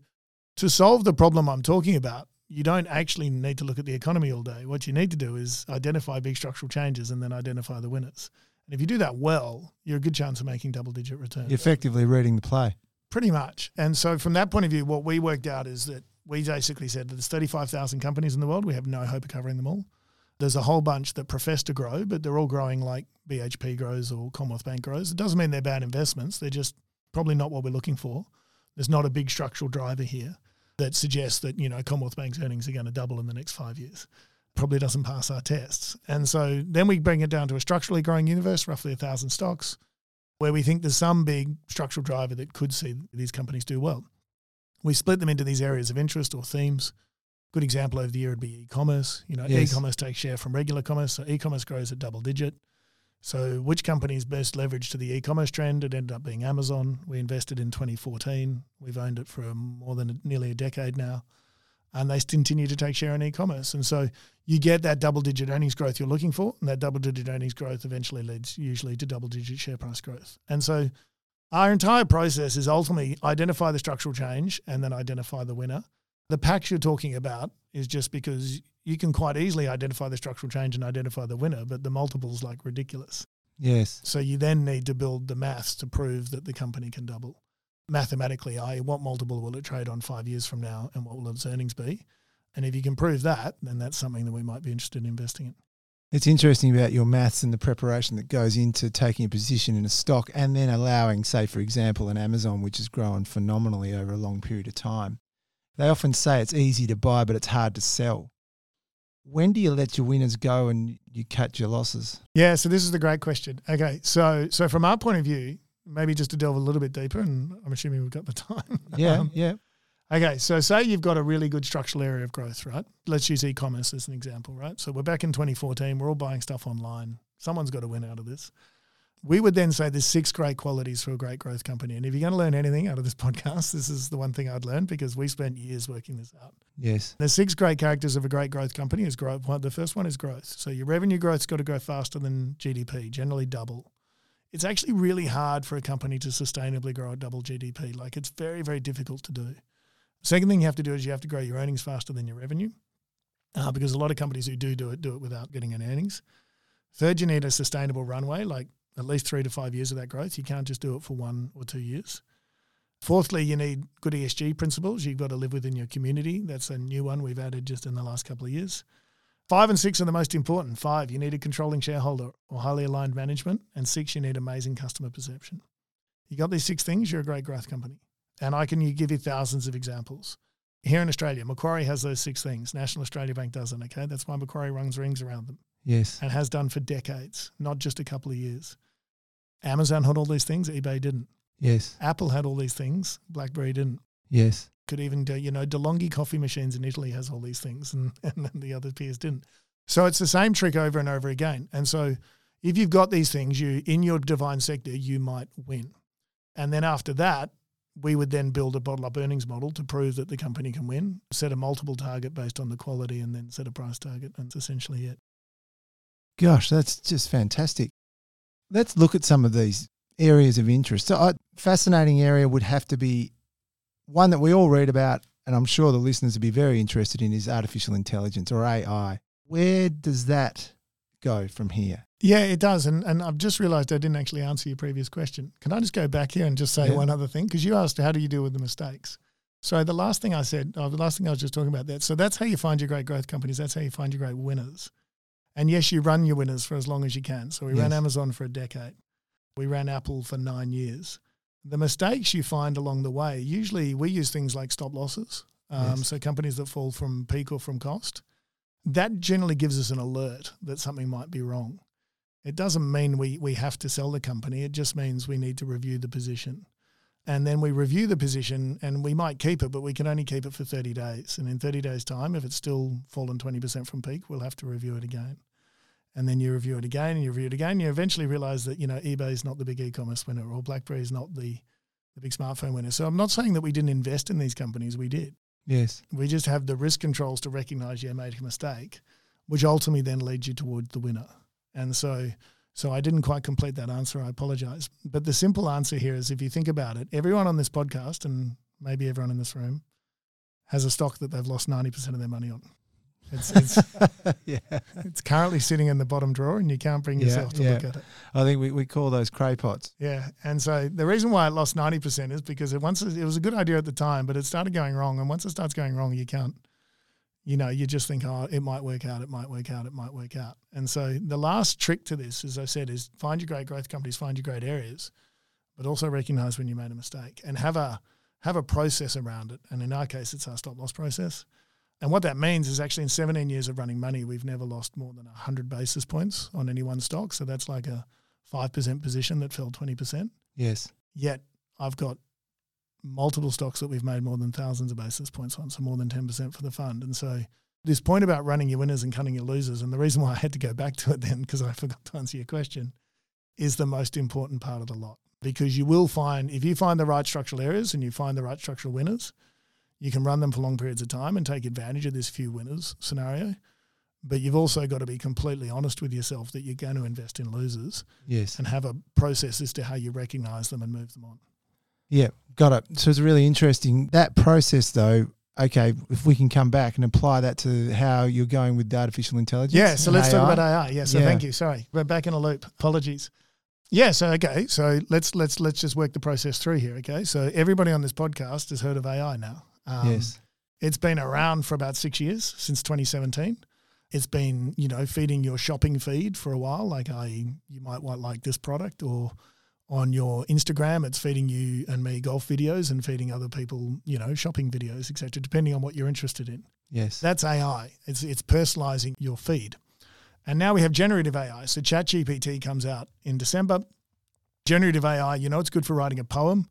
to solve the problem I'm talking about, you don't actually need to look at the economy all day. What you need to do is identify big structural changes and then identify the winners. And if you do that well, you're a good chance of making double digit returns. You're effectively reading the play. Pretty much. And so from that point of view, what we worked out is that we basically said that there's 35,000 companies in the world. We have no hope of covering them all. There's a whole bunch that profess to grow, but they're all growing like BHP grows or Commonwealth Bank grows. It doesn't mean they're bad investments. They're just probably not what we're looking for. There's not a big structural driver here that suggests that, you know, Commonwealth Bank's earnings are going to double in the next five years probably doesn't pass our tests. And so then we bring it down to a structurally growing universe, roughly a thousand stocks, where we think there's some big structural driver that could see these companies do well. We split them into these areas of interest or themes. Good example over the year would be e-commerce. You know, yes. e-commerce takes share from regular commerce, so e-commerce grows at double digit. So, which company is best leveraged to the e-commerce trend? It ended up being Amazon. We invested in 2014. We've owned it for more than nearly a decade now and they continue to take share in e-commerce. And so you get that double-digit earnings growth you're looking for, and that double-digit earnings growth eventually leads usually to double-digit share price growth. And so our entire process is ultimately identify the structural change and then identify the winner The packs you're talking about is just because you can quite easily identify the structural change and identify the winner, but the multiple's like ridiculous. Yes. So you then need to build the maths to prove that the company can double. Mathematically, I what multiple will it trade on five years from now and what will its earnings be? And if you can prove that, then that's something that we might be interested in investing in. It's interesting about your maths and the preparation that goes into taking a position in a stock and then allowing, say, for example, an Amazon, which has grown phenomenally over a long period of time. They often say it's easy to buy, but it's hard to sell. When do you let your winners go and you cut your losses? Yeah, so this is the great question. Okay, so so from our point of view, maybe just to delve a little bit deeper, and I'm assuming we've got the time. Yeah, Um, yeah. Okay, so say you've got a really good structural area of growth, right? Let's use e-commerce as an example, right? So we're back in 2014, we're all buying stuff online. Someone's got to win out of this. We would then say there's six great qualities for a great growth company. And if you're going to learn anything out of this podcast, this is the one thing I'd learn because we spent years working this out. Yes. The six great characters of a great growth company is growth. The first one is growth. So your revenue growth's got to grow faster than GDP, generally double. It's actually really hard for a company to sustainably grow at double GDP. Like it's very, very difficult to do. Second thing you have to do is you have to grow your earnings faster than your revenue, uh, because a lot of companies who do do it do it without getting an earnings. Third, you need a sustainable runway, like at least three to five years of that growth. You can't just do it for one or two years. Fourthly, you need good ESG principles. You've got to live within your community. That's a new one we've added just in the last couple of years. Five and six are the most important. Five, you need a controlling shareholder or highly aligned management. And six, you need amazing customer perception. You got these six things, you're a great growth company. And I can give you thousands of examples. Here in Australia, Macquarie has those six things. National Australia Bank doesn't, okay? That's why Macquarie runs rings around them Yes. and has done for decades, not just a couple of years. Amazon had all these things, eBay didn't. Yes. Apple had all these things, BlackBerry didn't. Yes. Could even do, you know, DeLonghi coffee machines in Italy has all these things and, and the other peers didn't. So it's the same trick over and over again. And so if you've got these things, you in your divine sector, you might win. And then after that, we would then build a bottle up earnings model to prove that the company can win, set a multiple target based on the quality, and then set a price target. And that's essentially it. Gosh, that's just fantastic. Let's look at some of these areas of interest. So, a fascinating area would have to be one that we all read about, and I'm sure the listeners would be very interested in is artificial intelligence or AI. Where does that go from here? Yeah, it does. And and I've just realized I didn't actually answer your previous question. Can I just go back here and just say Yeah. one other thing? Because you asked, how do you deal with the mistakes? So the last thing I said, oh, the last thing I was just talking about that. So that's how you find your great growth companies. That's how you find your great winners. And yes, you run your winners for as long as you can. So we ran Amazon for a decade. We ran Apple for nine years. The mistakes you find along the way, usually we use things like stop losses. Um, Yes. So companies that fall from peak or from cost. That generally gives us an alert that something might be wrong. It doesn't mean we, we have to sell the company. It just means we need to review the position. And then we review the position and we might keep it, but we can only keep it for 30 days. And in 30 days' time, if it's still fallen 20% from peak, we'll have to review it again. And then you review it again and you review it again. You eventually realize that, you know, eBay is not the big e-commerce winner or BlackBerry is not the, the big smartphone winner. So I'm not saying that we didn't invest in these companies. We did. Yes. We just have the risk controls to recognize you made a mistake, which ultimately then leads you towards the winner. And so, so I didn't quite complete that answer. I apologize. But the simple answer here is if you think about it, everyone on this podcast and maybe everyone in this room has a stock that they've lost 90% of their money on. It's, it's, yeah. it's currently sitting in the bottom drawer and you can't bring Yeah, yourself to yeah. look at it. I think we, we call those cray pots. Yeah, and so the reason why it lost ninety percent is because it once it was a good idea at the time, but it started going wrong, and once it starts going wrong, you can't, you know, you just think, oh, it might work out, it might work out, it might work out, and so the last trick to this, as I said, is find your great growth companies, find your great areas, but also recognize when you made a mistake and have a have a process around it, and in our case, it's our stop loss process. And what that means is actually in 17 years of running money, we've never lost more than 100 basis points on any one stock. So that's like a 5% position that fell 20%. Yes. Yet I've got multiple stocks that we've made more than thousands of basis points on, so more than 10% for the fund. And so this point about running your winners and cutting your losers, and the reason why I had to go back to it then, because I forgot to answer your question, is the most important part of the lot. Because you will find, if you find the right structural areas and you find the right structural winners, you can run them for long periods of time and take advantage of this few winners scenario. But you've also got to be completely honest with yourself that you're going to invest in losers Yes. and have a process as to how you recognize them and move them on. Yeah, got it. So it's really interesting. That process, though, okay, if we can come back and apply that to how you're going with the artificial intelligence. Yeah, so let's talk about AI. Yeah, so Yeah. thank you. Sorry, we're back in a loop. Apologies. Yeah, so okay, so let's let's let's just work the process through here. Okay, so everybody on this podcast has heard of AI now. Um, yes. It's been around for about six years since 2017. It's been, you know, feeding your shopping feed for a while. Like I, you might want like this product, or on your Instagram, it's feeding you and me golf videos and feeding other people, you know, shopping videos, etc. Depending on what you're interested in. Yes. That's AI. It's it's personalizing your feed. And now we have generative AI. So ChatGPT comes out in December. Generative AI, you know, it's good for writing a poem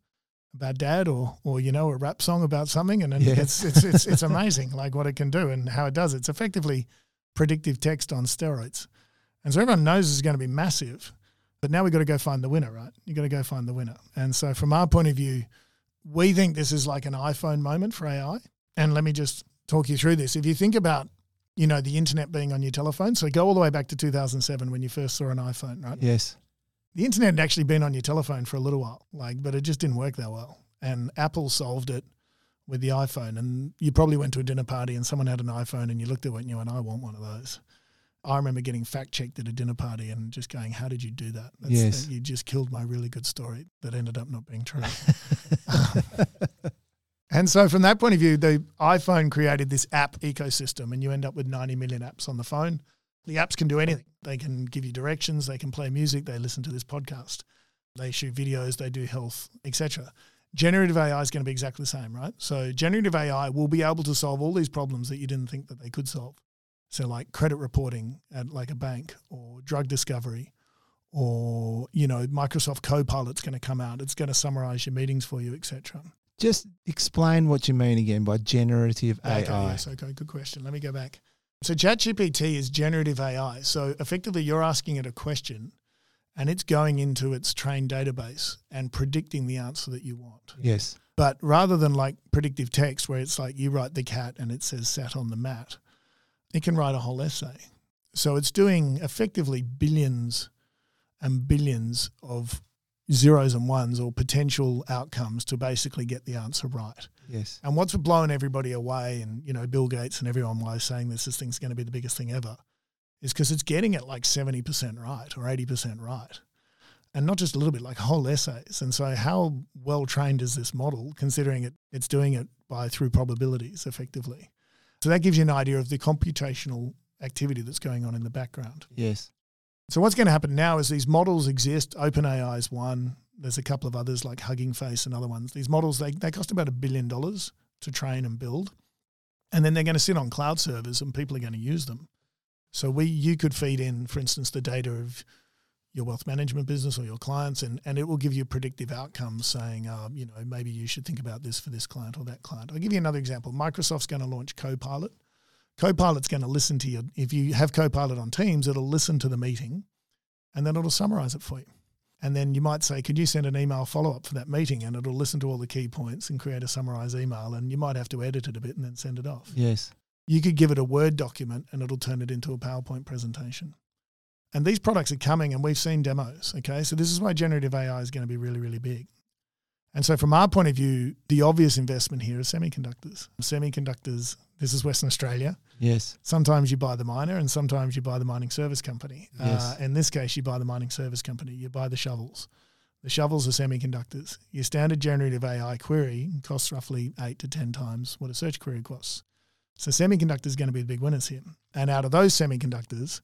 about dad or or you know a rap song about something, and then Yeah. it's, it's it's it's amazing like what it can do and how it does. It's effectively predictive text on steroids, and so everyone knows it's going to be massive. But now we've got to go find the winner, right? you've got to go find the winner. And so from our point of view, we think this is like an iPhone moment for AI. And let me just talk you through this. If you think about you know, the internet being on your telephone. So go all the way back to 2007 when you first saw an iPhone, right? Yes. The internet had actually been on your telephone for a little while, like, but it just didn't work that well. And Apple solved it with the iPhone. And you probably went to a dinner party and someone had an iPhone and you looked at it and you went, I want one of those. I remember getting fact checked at a dinner party and just going, How did you do that? Yes. You just killed my really good story that ended up not being true. And so, from that point of view, the iPhone created this app ecosystem, and you end up with 90 million apps on the phone. The apps can do anything. They can give you directions, they can play music, they listen to this podcast, they shoot videos, they do health, etc. Generative AI is going to be exactly the same, right? So, generative AI will be able to solve all these problems that you didn't think that they could solve. So, like credit reporting at like a bank, or drug discovery, or you know, Microsoft Copilot's going to come out. It's going to summarize your meetings for you, etc. Just explain what you mean again by generative Okay, AI. yes, okay, good question. Let me go back. So ChatGPT is generative AI. So effectively you're asking it a question and it's going into its trained database and predicting the answer that you want. Yes. But rather than like predictive text where it's like you write the cat and it says sat on the mat, it can write a whole essay. So it's doing effectively billions and billions of zeros and ones or potential outcomes to basically get the answer right. Yes. And what's blown everybody away, and you know, Bill Gates and everyone was saying this, this thing's going to be the biggest thing ever, is because it's getting it like 70% right or 80% right. And not just a little bit, like whole essays. And so, how well trained is this model, considering it, it's doing it by through probabilities effectively? So, that gives you an idea of the computational activity that's going on in the background. Yes. So what's going to happen now is these models exist. OpenAI is one. There's a couple of others like Hugging Face and other ones. These models they they cost about a billion dollars to train and build, and then they're going to sit on cloud servers and people are going to use them. So we you could feed in, for instance, the data of your wealth management business or your clients, and, and it will give you predictive outcomes saying, um, you know, maybe you should think about this for this client or that client. I'll give you another example. Microsoft's going to launch Copilot. Copilot's going to listen to you. If you have Copilot on Teams, it'll listen to the meeting and then it'll summarize it for you. And then you might say, could you send an email follow up for that meeting? And it'll listen to all the key points and create a summarized email. And you might have to edit it a bit and then send it off. Yes. You could give it a Word document and it'll turn it into a PowerPoint presentation. And these products are coming and we've seen demos. Okay. So this is why generative AI is going to be really, really big. And so, from our point of view, the obvious investment here is semiconductors. Semiconductors, this is Western Australia. Yes. Sometimes you buy the miner and sometimes you buy the mining service company. Yes. Uh, in this case, you buy the mining service company, you buy the shovels. The shovels are semiconductors. Your standard generative AI query costs roughly eight to 10 times what a search query costs. So, semiconductors is going to be the big winners here. And out of those semiconductors,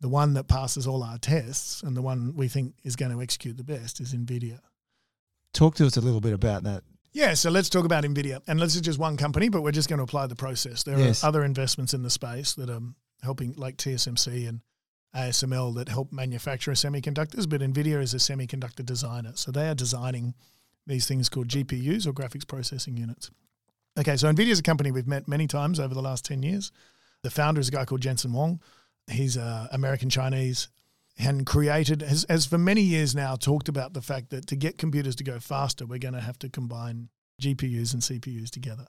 the one that passes all our tests and the one we think is going to execute the best is NVIDIA. Talk to us a little bit about that. Yeah, so let's talk about NVIDIA. And this is just one company, but we're just going to apply the process. There Yes. are other investments in the space that are helping, like TSMC and ASML, that help manufacture semiconductors, but NVIDIA is a semiconductor designer. So they are designing these things called GPUs or graphics processing units. Okay, so NVIDIA is a company we've met many times over the last 10 years. The founder is a guy called Jensen Huang. He's uh, American Chinese and created, has, has for many years now talked about the fact that to get computers to go faster, we're going to have to combine GPUs and CPUs together.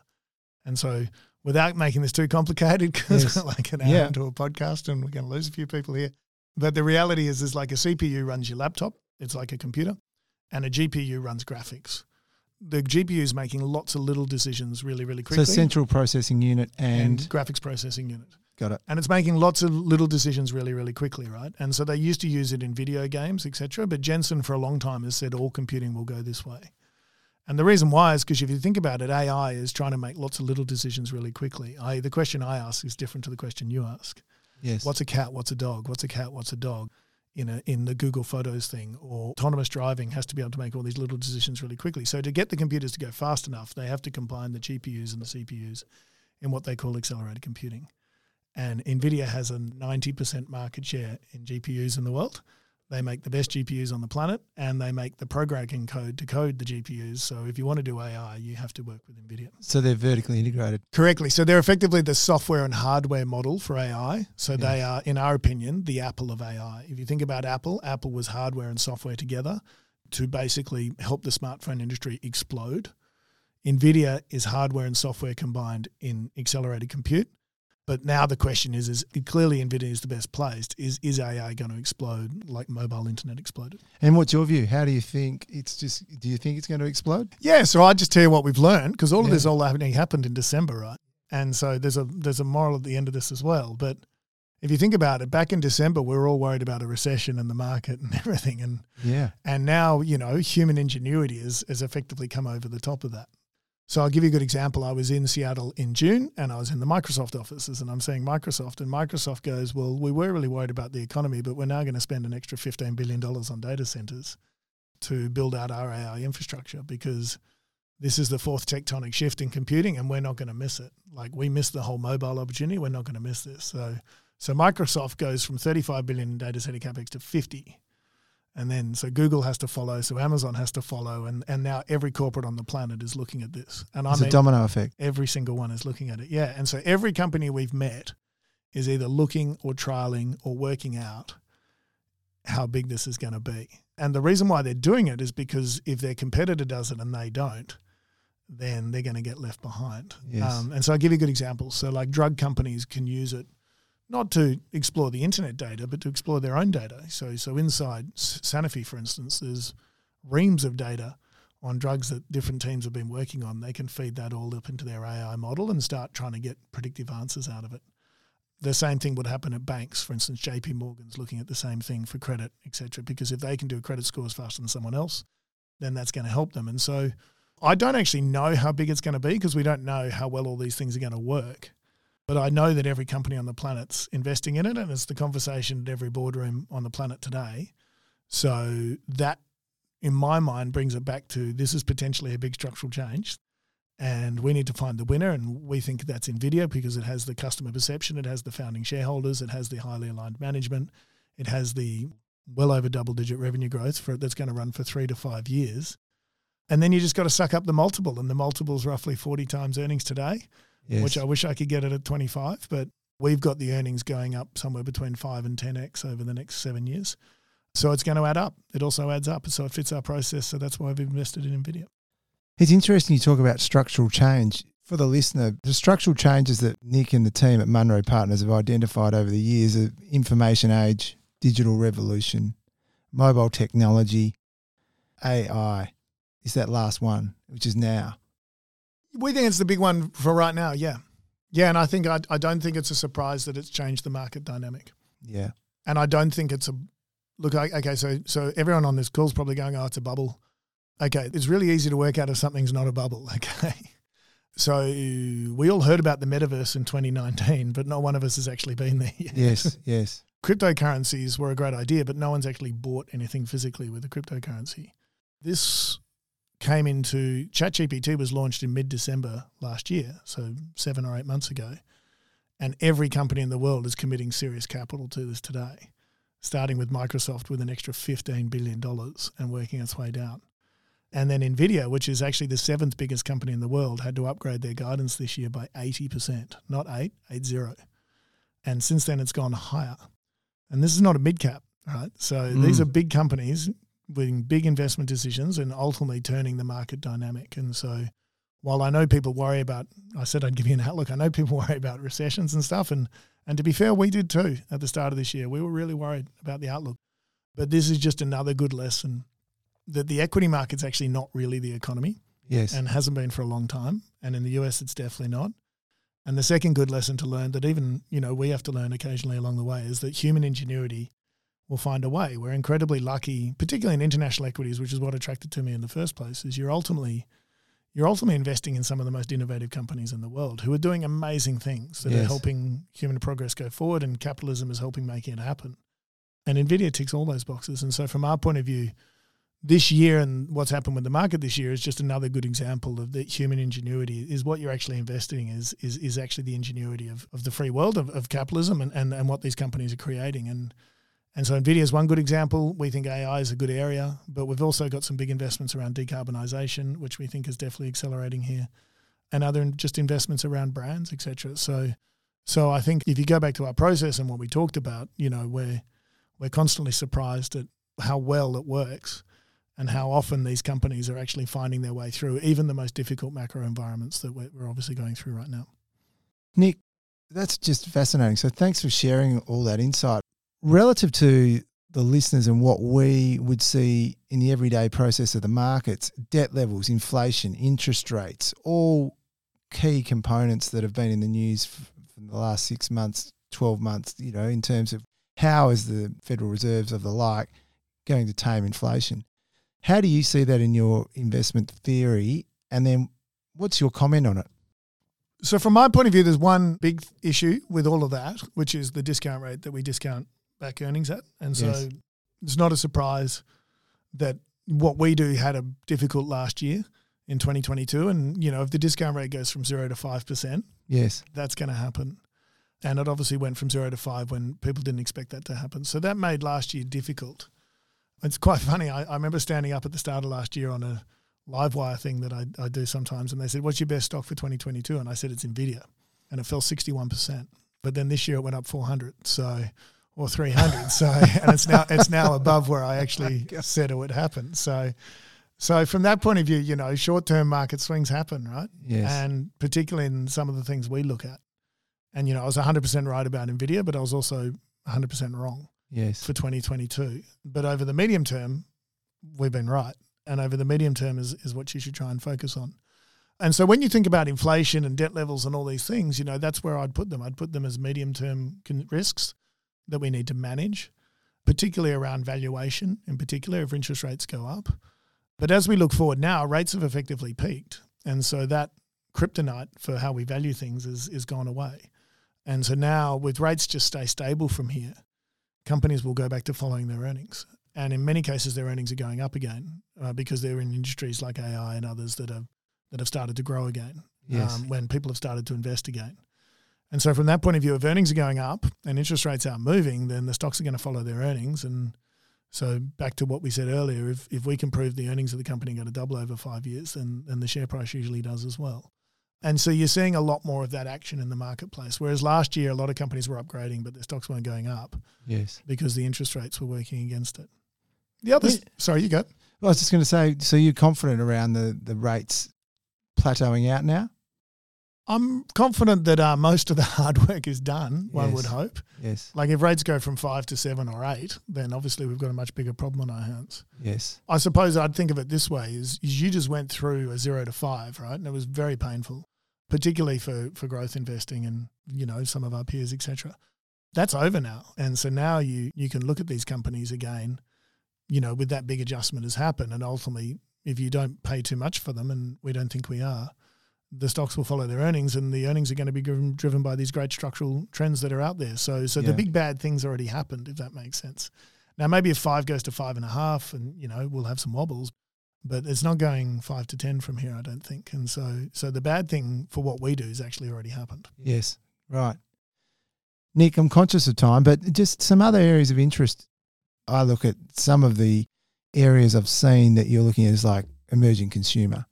And so, without making this too complicated, because Yes. like an hour Yeah. into a podcast and we're going to lose a few people here. But the reality is, is like a CPU runs your laptop, it's like a computer, and a GPU runs graphics. the GPU is making lots of little decisions really, really quickly. So central processing unit and, and graphics processing unit. Got it. and it's making lots of little decisions really really quickly right? And so they used to use it in video games etc but jensen for a long time has said all computing will go this way. And the reason why is because if you think about it ai is trying to make lots of little decisions really quickly. I, the question i ask is different to the question you ask. Yes. what's a cat? What's a dog? What's a cat? What's a dog? In a, in the google photos thing or autonomous driving has to be able to make all these little decisions really quickly. So to get the computers to go fast enough they have to combine the gpus and the cpus in what they call accelerated computing and Nvidia has a 90% market share in GPUs in the world. They make the best GPUs on the planet and they make the programming code to code the GPUs. So if you want to do AI, you have to work with Nvidia. so they're vertically integrated. Correctly. So they're effectively the software and hardware model for AI. So they are, in our opinion, the Apple of AI. If you think about Apple, Apple was hardware and software together to basically help the smartphone industry explode. Nvidia is hardware and software combined in accelerated compute. But now the question is: Is clearly Nvidia is the best placed? Is is AI going to explode like mobile internet exploded? And what's your view? How do you think it's just? Do you think it's going to explode? Yeah, so I just tell you what we've learned because all of this all happening happened in December, right? And so there's a there's a moral at the end of this as well. But if you think about it, back in December we were all worried about a recession in the market and everything, and Yeah. and now you know human ingenuity has has effectively come over the top of that. So I'll give you a good example. I was in Seattle in June and I was in the Microsoft offices and I'm saying Microsoft and Microsoft goes, well, we were really worried about the economy, but we're now going to spend an extra $15 billion on data centers to build out our AI infrastructure because this is the fourth tectonic shift in computing and we're not going to miss it. Like we missed the whole mobile opportunity. We're not going to miss this. So, so Microsoft goes from 35 billion in data center capex to 50. And then so Google has to follow, so Amazon has to follow, and, and now every corporate on the planet is looking at this. And I It's mean a domino effect. every single one is looking at it. Yeah. And so every company we've met is either looking or trialing or working out how big this is going to be. And the reason why they're doing it is because if their competitor does it and they don't, then they're going to get left behind. Yes. Um, and so I'll give you a good example. So, like drug companies can use it not to explore the internet data, but to explore their own data. So, so inside Sanofi, for instance, there's reams of data on drugs that different teams have been working on. They can feed that all up into their AI model and start trying to get predictive answers out of it. The same thing would happen at banks. For instance, JP Morgan's looking at the same thing for credit, etc. Because if they can do credit scores faster than someone else, then that's going to help them. And so I don't actually know how big it's going to be because we don't know how well all these things are going to work. But I know that every company on the planet's investing in it, and it's the conversation at every boardroom on the planet today. So that, in my mind, brings it back to this is potentially a big structural change, and we need to find the winner. And we think that's Nvidia because it has the customer perception, it has the founding shareholders, it has the highly aligned management, it has the well over double digit revenue growth for that's going to run for three to five years. And then you just got to suck up the multiple, and the multiple's roughly 40 times earnings today Yes. which I wish I could get it at 25, but we've got the earnings going up somewhere between 5 and 10x over the next seven years. So it's going to add up. It also adds up. So it fits our process. So that's why we've invested in NVIDIA. It's interesting you talk about structural change. For the listener, the structural changes that Nick and the team at Munro Partners have identified over the years of information age, digital revolution, mobile technology, AI is that last one, which is now. We think it's the big one for right now. Yeah. Yeah. And I think I, I don't think it's a surprise that it's changed the market dynamic. Yeah. And I don't think it's a look. I- Okay. So, so everyone on this call is probably going, oh, it's a bubble. Okay. It's really easy to work out if something's not a bubble. Okay. So we all heard about the metaverse in 2019, but not one of us has actually been there yet. Yes. yes. cryptocurrencies were a great idea, but no one's actually bought anything physically with a cryptocurrency. This came into ChatGPT was launched in mid December last year, so seven or eight months ago. And every company in the world is committing serious capital to this today, starting with Microsoft with an extra $15 billion and working its way down. And then Nvidia, which is actually the seventh biggest company in the world, had to upgrade their guidance this year by 80%, not eight, eight zero. And since then, it's gone higher. And this is not a mid cap, right? So these Mm. are big companies with big investment decisions and ultimately turning the market dynamic. And so while I know people worry about, I said I'd give you an outlook, I know people worry about recessions and stuff. And, and to be fair, we did too at the start of this year. We were really worried about the outlook. But this is just another good lesson that the equity market's actually not really the economy. Yes. and hasn't been for a long time. And in the US, it's definitely not. And the second good lesson to learn that even, you know, we have to learn occasionally along the way is that human ingenuity will find a way. We're incredibly lucky, particularly in international equities, which is what attracted to me in the first place, is you're ultimately you're ultimately investing in some of the most innovative companies in the world who are doing amazing things that are helping human progress go forward and capitalism is helping making it happen. And Nvidia ticks all those boxes. And so from our point of view, this year and what's happened with the market this year is just another good example of that human ingenuity is what you're actually investing in is is, is actually the ingenuity of, of the free world of, of capitalism and, and, and what these companies are creating. And and so Nvidia is one good example. We think AI is a good area, but we've also got some big investments around decarbonisation, which we think is definitely accelerating here, and other just investments around brands, etc. So, so I think if you go back to our process and what we talked about, you know, we're we're constantly surprised at how well it works, and how often these companies are actually finding their way through even the most difficult macro environments that we're, we're obviously going through right now. Nick, that's just fascinating. So thanks for sharing all that insight. Relative to the listeners and what we would see in the everyday process of the markets, debt levels, inflation, interest rates, all key components that have been in the news f- for the last six months, 12 months, you know, in terms of how is the Federal Reserves of the like going to tame inflation. How do you see that in your investment theory? And then what's your comment on it? So, from my point of view, there's one big issue with all of that, which is the discount rate that we discount back earnings at. And so Yes. it's not a surprise that what we do had a difficult last year in 2022. And, you know, if the discount rate goes from zero to 5%, Yes. that's going to happen. And it obviously went from zero to five when people didn't expect that to happen. So that made last year difficult. It's quite funny. I, I remember standing up at the start of last year on a Livewire thing that I, I do sometimes, and they said, What's your best stock for 2022? And I said, It's Nvidia. And it fell 61%. But then this year it went up 400. So, or 300. So, and it's now, it's now above where I actually said it would happen. So, so from that point of view, you know, short term market swings happen, right? Yes. and particularly in some of the things we look at. And you know, I was 100% right about Nvidia, but I was also 100% wrong yes. for 2022. But over the medium term, we've been right, and over the medium term is is what you should try and focus on. And so when you think about inflation and debt levels and all these things, you know, that's where I'd put them. I'd put them as medium term risks that we need to manage, particularly around valuation, in particular if interest rates go up. But as we look forward now, rates have effectively peaked. And so that kryptonite for how we value things is, is gone away. And so now, with rates just stay stable from here, companies will go back to following their earnings. And in many cases, their earnings are going up again uh, because they're in industries like AI and others that have that have started to grow again. Yes. Um, when people have started to invest again. And so, from that point of view, if earnings are going up and interest rates aren't moving, then the stocks are going to follow their earnings. And so, back to what we said earlier, if, if we can prove the earnings of the company are going to double over five years, then, then the share price usually does as well. And so, you're seeing a lot more of that action in the marketplace. Whereas last year, a lot of companies were upgrading, but their stocks weren't going up yes. because the interest rates were working against it. The others, Yeah. sorry, you go. I was just going to say, so you're confident around the, the rates plateauing out now? I'm confident that uh, most of the hard work is done, one Yes. would hope. Yes. Like if rates go from five to seven or eight, then obviously we've got a much bigger problem on our hands. Yes. I suppose I'd think of it this way: is, is you just went through a zero to five, right? And it was very painful, particularly for for growth investing and you know some of our peers, etc. That's over now, and so now you you can look at these companies again, you know, with that big adjustment has happened, and ultimately, if you don't pay too much for them, and we don't think we are, the stocks will follow their earnings, and the earnings are going to be driven, driven by these great structural trends that are out there. So, so Yeah. the big bad things already happened, if that makes sense. Now, maybe if five goes to five and a half, and you know we'll have some wobbles, but it's not going five to ten from here, I don't think. And so, so the bad thing for what we do is actually already happened. Yes. Right. Nick, I'm conscious of time, but just some other areas of interest. I look at some of the areas I've seen that you're looking at is like emerging consumer.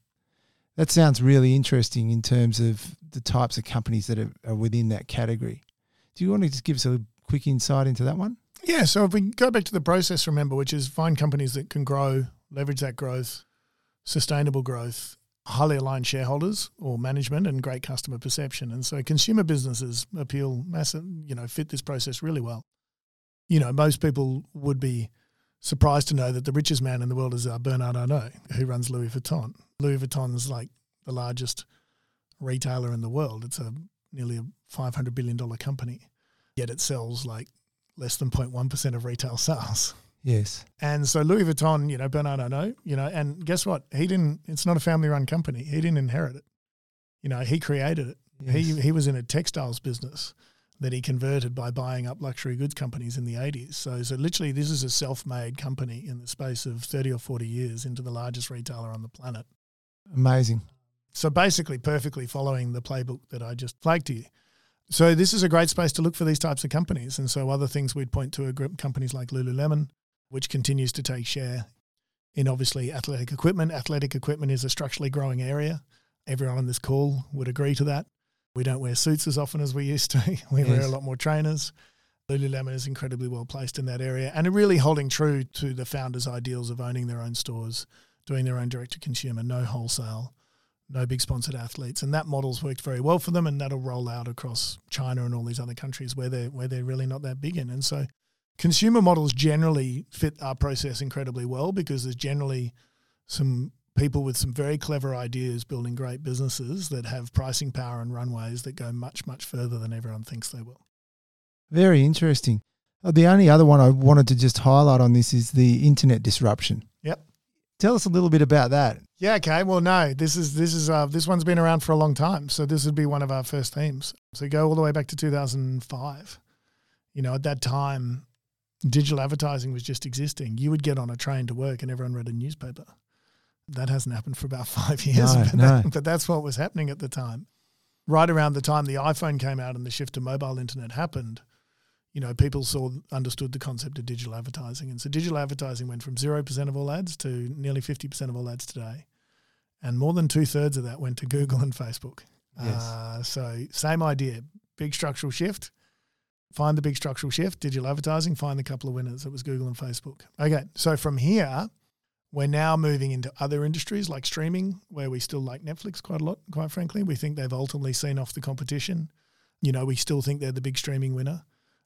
That sounds really interesting in terms of the types of companies that are, are within that category. Do you want to just give us a quick insight into that one? Yeah. So if we go back to the process, remember, which is find companies that can grow, leverage that growth, sustainable growth, highly aligned shareholders or management, and great customer perception. And so consumer businesses appeal massive, you know, fit this process really well. You know, most people would be surprised to know that the richest man in the world is uh, Bernard Arnault, who runs Louis Vuitton. Louis Vuitton's like the largest retailer in the world. It's a nearly a $500 billion company, yet it sells like less than 0.1% of retail sales. Yes. And so Louis Vuitton, you know, Bernard Arnault, you know, and guess what? He didn't, it's not a family run company. He didn't inherit it. You know, he created it. Yes. He, he was in a textiles business that he converted by buying up luxury goods companies in the 80s. So, so literally, this is a self made company in the space of 30 or 40 years into the largest retailer on the planet. Amazing. So basically, perfectly following the playbook that I just flagged to you. So this is a great space to look for these types of companies. And so other things we'd point to are companies like Lululemon, which continues to take share in obviously athletic equipment. Athletic equipment is a structurally growing area. Everyone on this call would agree to that. We don't wear suits as often as we used to. We wear a lot more trainers. Lululemon is incredibly well placed in that area and really holding true to the founders' ideals of owning their own stores, doing their own direct to consumer, no wholesale, no big sponsored athletes. And that model's worked very well for them and that'll roll out across China and all these other countries where they're where they're really not that big in. And so consumer models generally fit our process incredibly well because there's generally some people with some very clever ideas building great businesses that have pricing power and runways that go much, much further than everyone thinks they will. Very interesting. Uh, The only other one I wanted to just highlight on this is the internet disruption. Yep. Tell us a little bit about that. Yeah. Okay. Well, no. This is this is uh, this one's been around for a long time, so this would be one of our first themes. So go all the way back to 2005. You know, at that time, digital advertising was just existing. You would get on a train to work, and everyone read a newspaper. That hasn't happened for about five years, No, but, no. that- but that's what was happening at the time. Right around the time the iPhone came out and the shift to mobile internet happened, you know, people saw understood the concept of digital advertising, and so digital advertising went from zero percent of all ads to nearly fifty percent of all ads today, and more than two thirds of that went to Google and Facebook. Yes. Uh, so same idea, big structural shift. Find the big structural shift, digital advertising. Find the couple of winners. It was Google and Facebook. Okay, so from here, we're now moving into other industries like streaming, where we still like Netflix quite a lot. Quite frankly, we think they've ultimately seen off the competition. You know, we still think they're the big streaming winner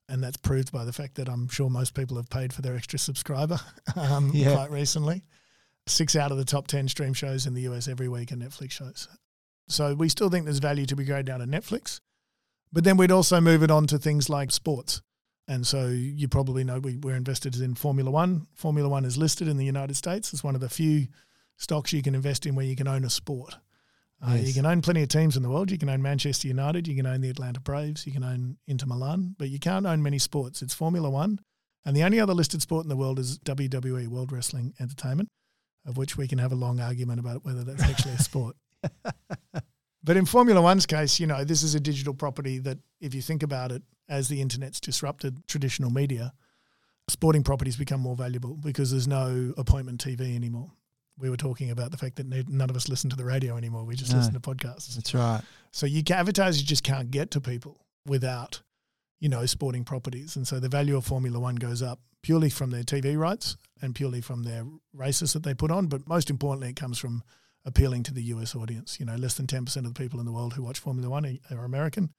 and that's proved by the fact that I'm sure most people have paid for their extra subscriber um, Yeah. quite recently. Six out of the top 10 stream shows in the US every week are Netflix shows. So we still think there's value to be graded out of Netflix. But then we'd also move it on to things like sports. And so you probably know we, we're invested in Formula One. Formula One is listed in the United States. It's one of the few stocks you can invest in where you can own a sport. Uh, Yes. You can own plenty of teams in the world. You can own Manchester United. You can own the Atlanta Braves. You can own Inter Milan, but you can't own many sports. It's Formula One. And the only other listed sport in the world is WWE, World Wrestling Entertainment, of which we can have a long argument about whether that's actually a sport. But in Formula One's case, you know, this is a digital property that, if you think about it, as the internet's disrupted traditional media, sporting properties become more valuable because there's no appointment TV anymore. We were talking about the fact that none of us listen to the radio anymore. We just No. listen to podcasts. That's right. So you can, advertisers just can't get to people without, you know, sporting properties. And so the value of Formula One goes up purely from their TV rights and purely from their races that they put on. But most importantly, it comes from appealing to the US audience. You know, less than 10% of the people in the world who watch Formula One are- are American.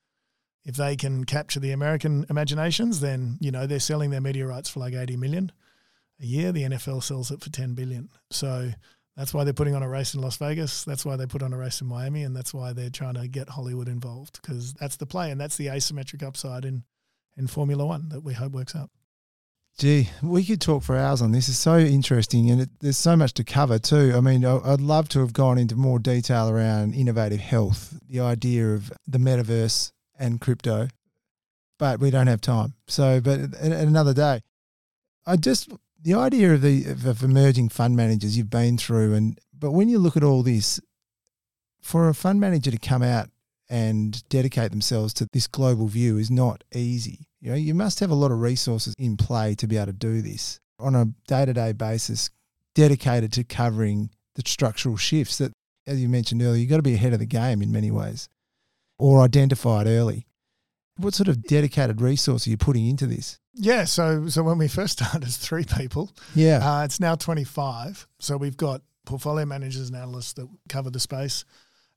If they can capture the American imaginations, then, you know, they're selling their media rights for like 80 million a year. The NFL sells it for 10 billion. So that's why they're putting on a race in Las Vegas. That's why they put on a race in Miami, and that's why they're trying to get Hollywood involved because that's the play, and that's the asymmetric upside in in Formula One that we hope works out. Gee, we could talk for hours on this. It's so interesting, and it, there's so much to cover too. I mean, I'd love to have gone into more detail around innovative health, the idea of the metaverse and crypto, but we don't have time. So, but at, another day, I just the idea of the of, emerging fund managers you've been through, and but when you look at all this, for a fund manager to come out and dedicate themselves to this global view is not easy. You know, you must have a lot of resources in play to be able to do this on a day-to-day basis, dedicated to covering the structural shifts that, as you mentioned earlier, you've got to be ahead of the game in many ways, or identify it early. What sort of dedicated resource are you putting into this? Yeah, so so when we first started as three people, Yeah, uh, it's now twenty five. So we've got portfolio managers and analysts that cover the space,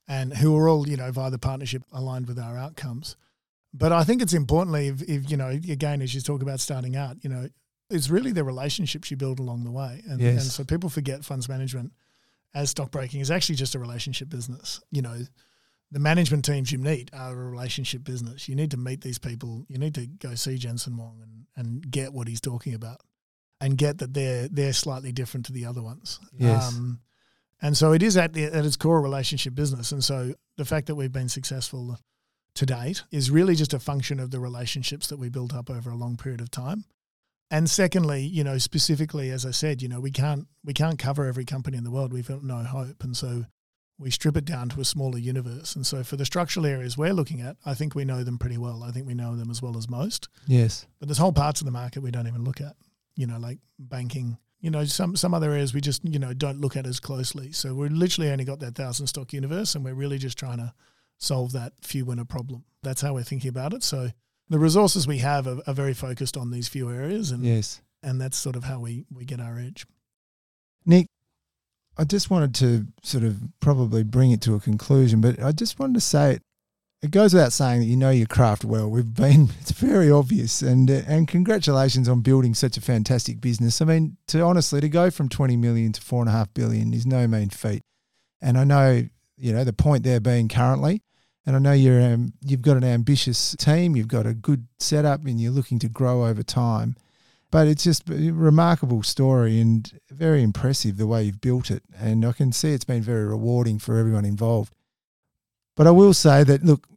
and who are all you know via the partnership aligned with our outcomes. But I think it's importantly, if, if you know, again, as you talk about starting out, you know, it's really the relationships you build along the way. And, Yes. and so people forget funds management as stockbroking is actually just a relationship business. You know, the management teams you meet are a relationship business. You need to meet these people. You need to go see Jensen Huang and, and get what he's talking about and get that they're they're slightly different to the other ones. Yes. Um, and so it is at, the, at its core a relationship business. And so the fact that we've been successful to date is really just a function of the relationships that we built up over a long period of time. And secondly, you know, specifically, as I said, you know, we can't we can't cover every company in the world. We've got no hope, and so we strip it down to a smaller universe. And so for the structural areas we're looking at, I think we know them pretty well. I think we know them as well as most. Yes. But there's whole parts of the market we don't even look at. You know, like banking. You know, some some other areas we just you know don't look at as closely. So we're literally only got that thousand stock universe, and we're really just trying to solve that few winner problem. That's how we're thinking about it. So the resources we have are, are very focused on these few areas, and Yes. and that's sort of how we we get our edge. Nick, I just wanted to sort of probably bring it to a conclusion, but I just wanted to say it. It goes without saying that you know your craft well. We've been, it's very obvious, and uh, and congratulations on building such a fantastic business. I mean, to honestly, to go from twenty million to four and a half billion is no mean feat. And I know, you know, the point there being currently, and I know you're um, you've got an ambitious team, you've got a good setup, and you're looking to grow over time. But it's just a remarkable story and very impressive the way you've built it. And I can see it's been very rewarding for everyone involved. But I will say that, look,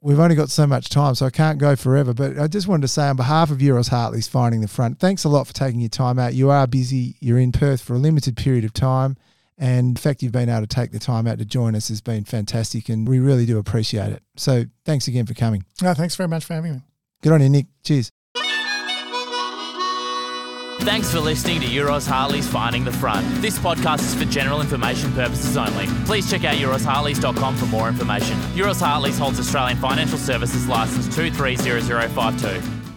we've only got so much time, so I can't go forever. But I just wanted to say, on behalf of Euroz Hartleys Finding the Front, thanks a lot for taking your time out. You are busy, you're in Perth for a limited period of time. And the fact you've been able to take the time out to join us has been fantastic, and we really do appreciate it. So thanks again for coming. No, thanks very much for having me. Good on you, Nick. Cheers. Thanks for listening to Euroz Hartleys Finding the Front. This podcast is for general information purposes only. Please check out eurozhartleys.com for more information. Euroz Hartleys holds Australian Financial Services Licence 230052.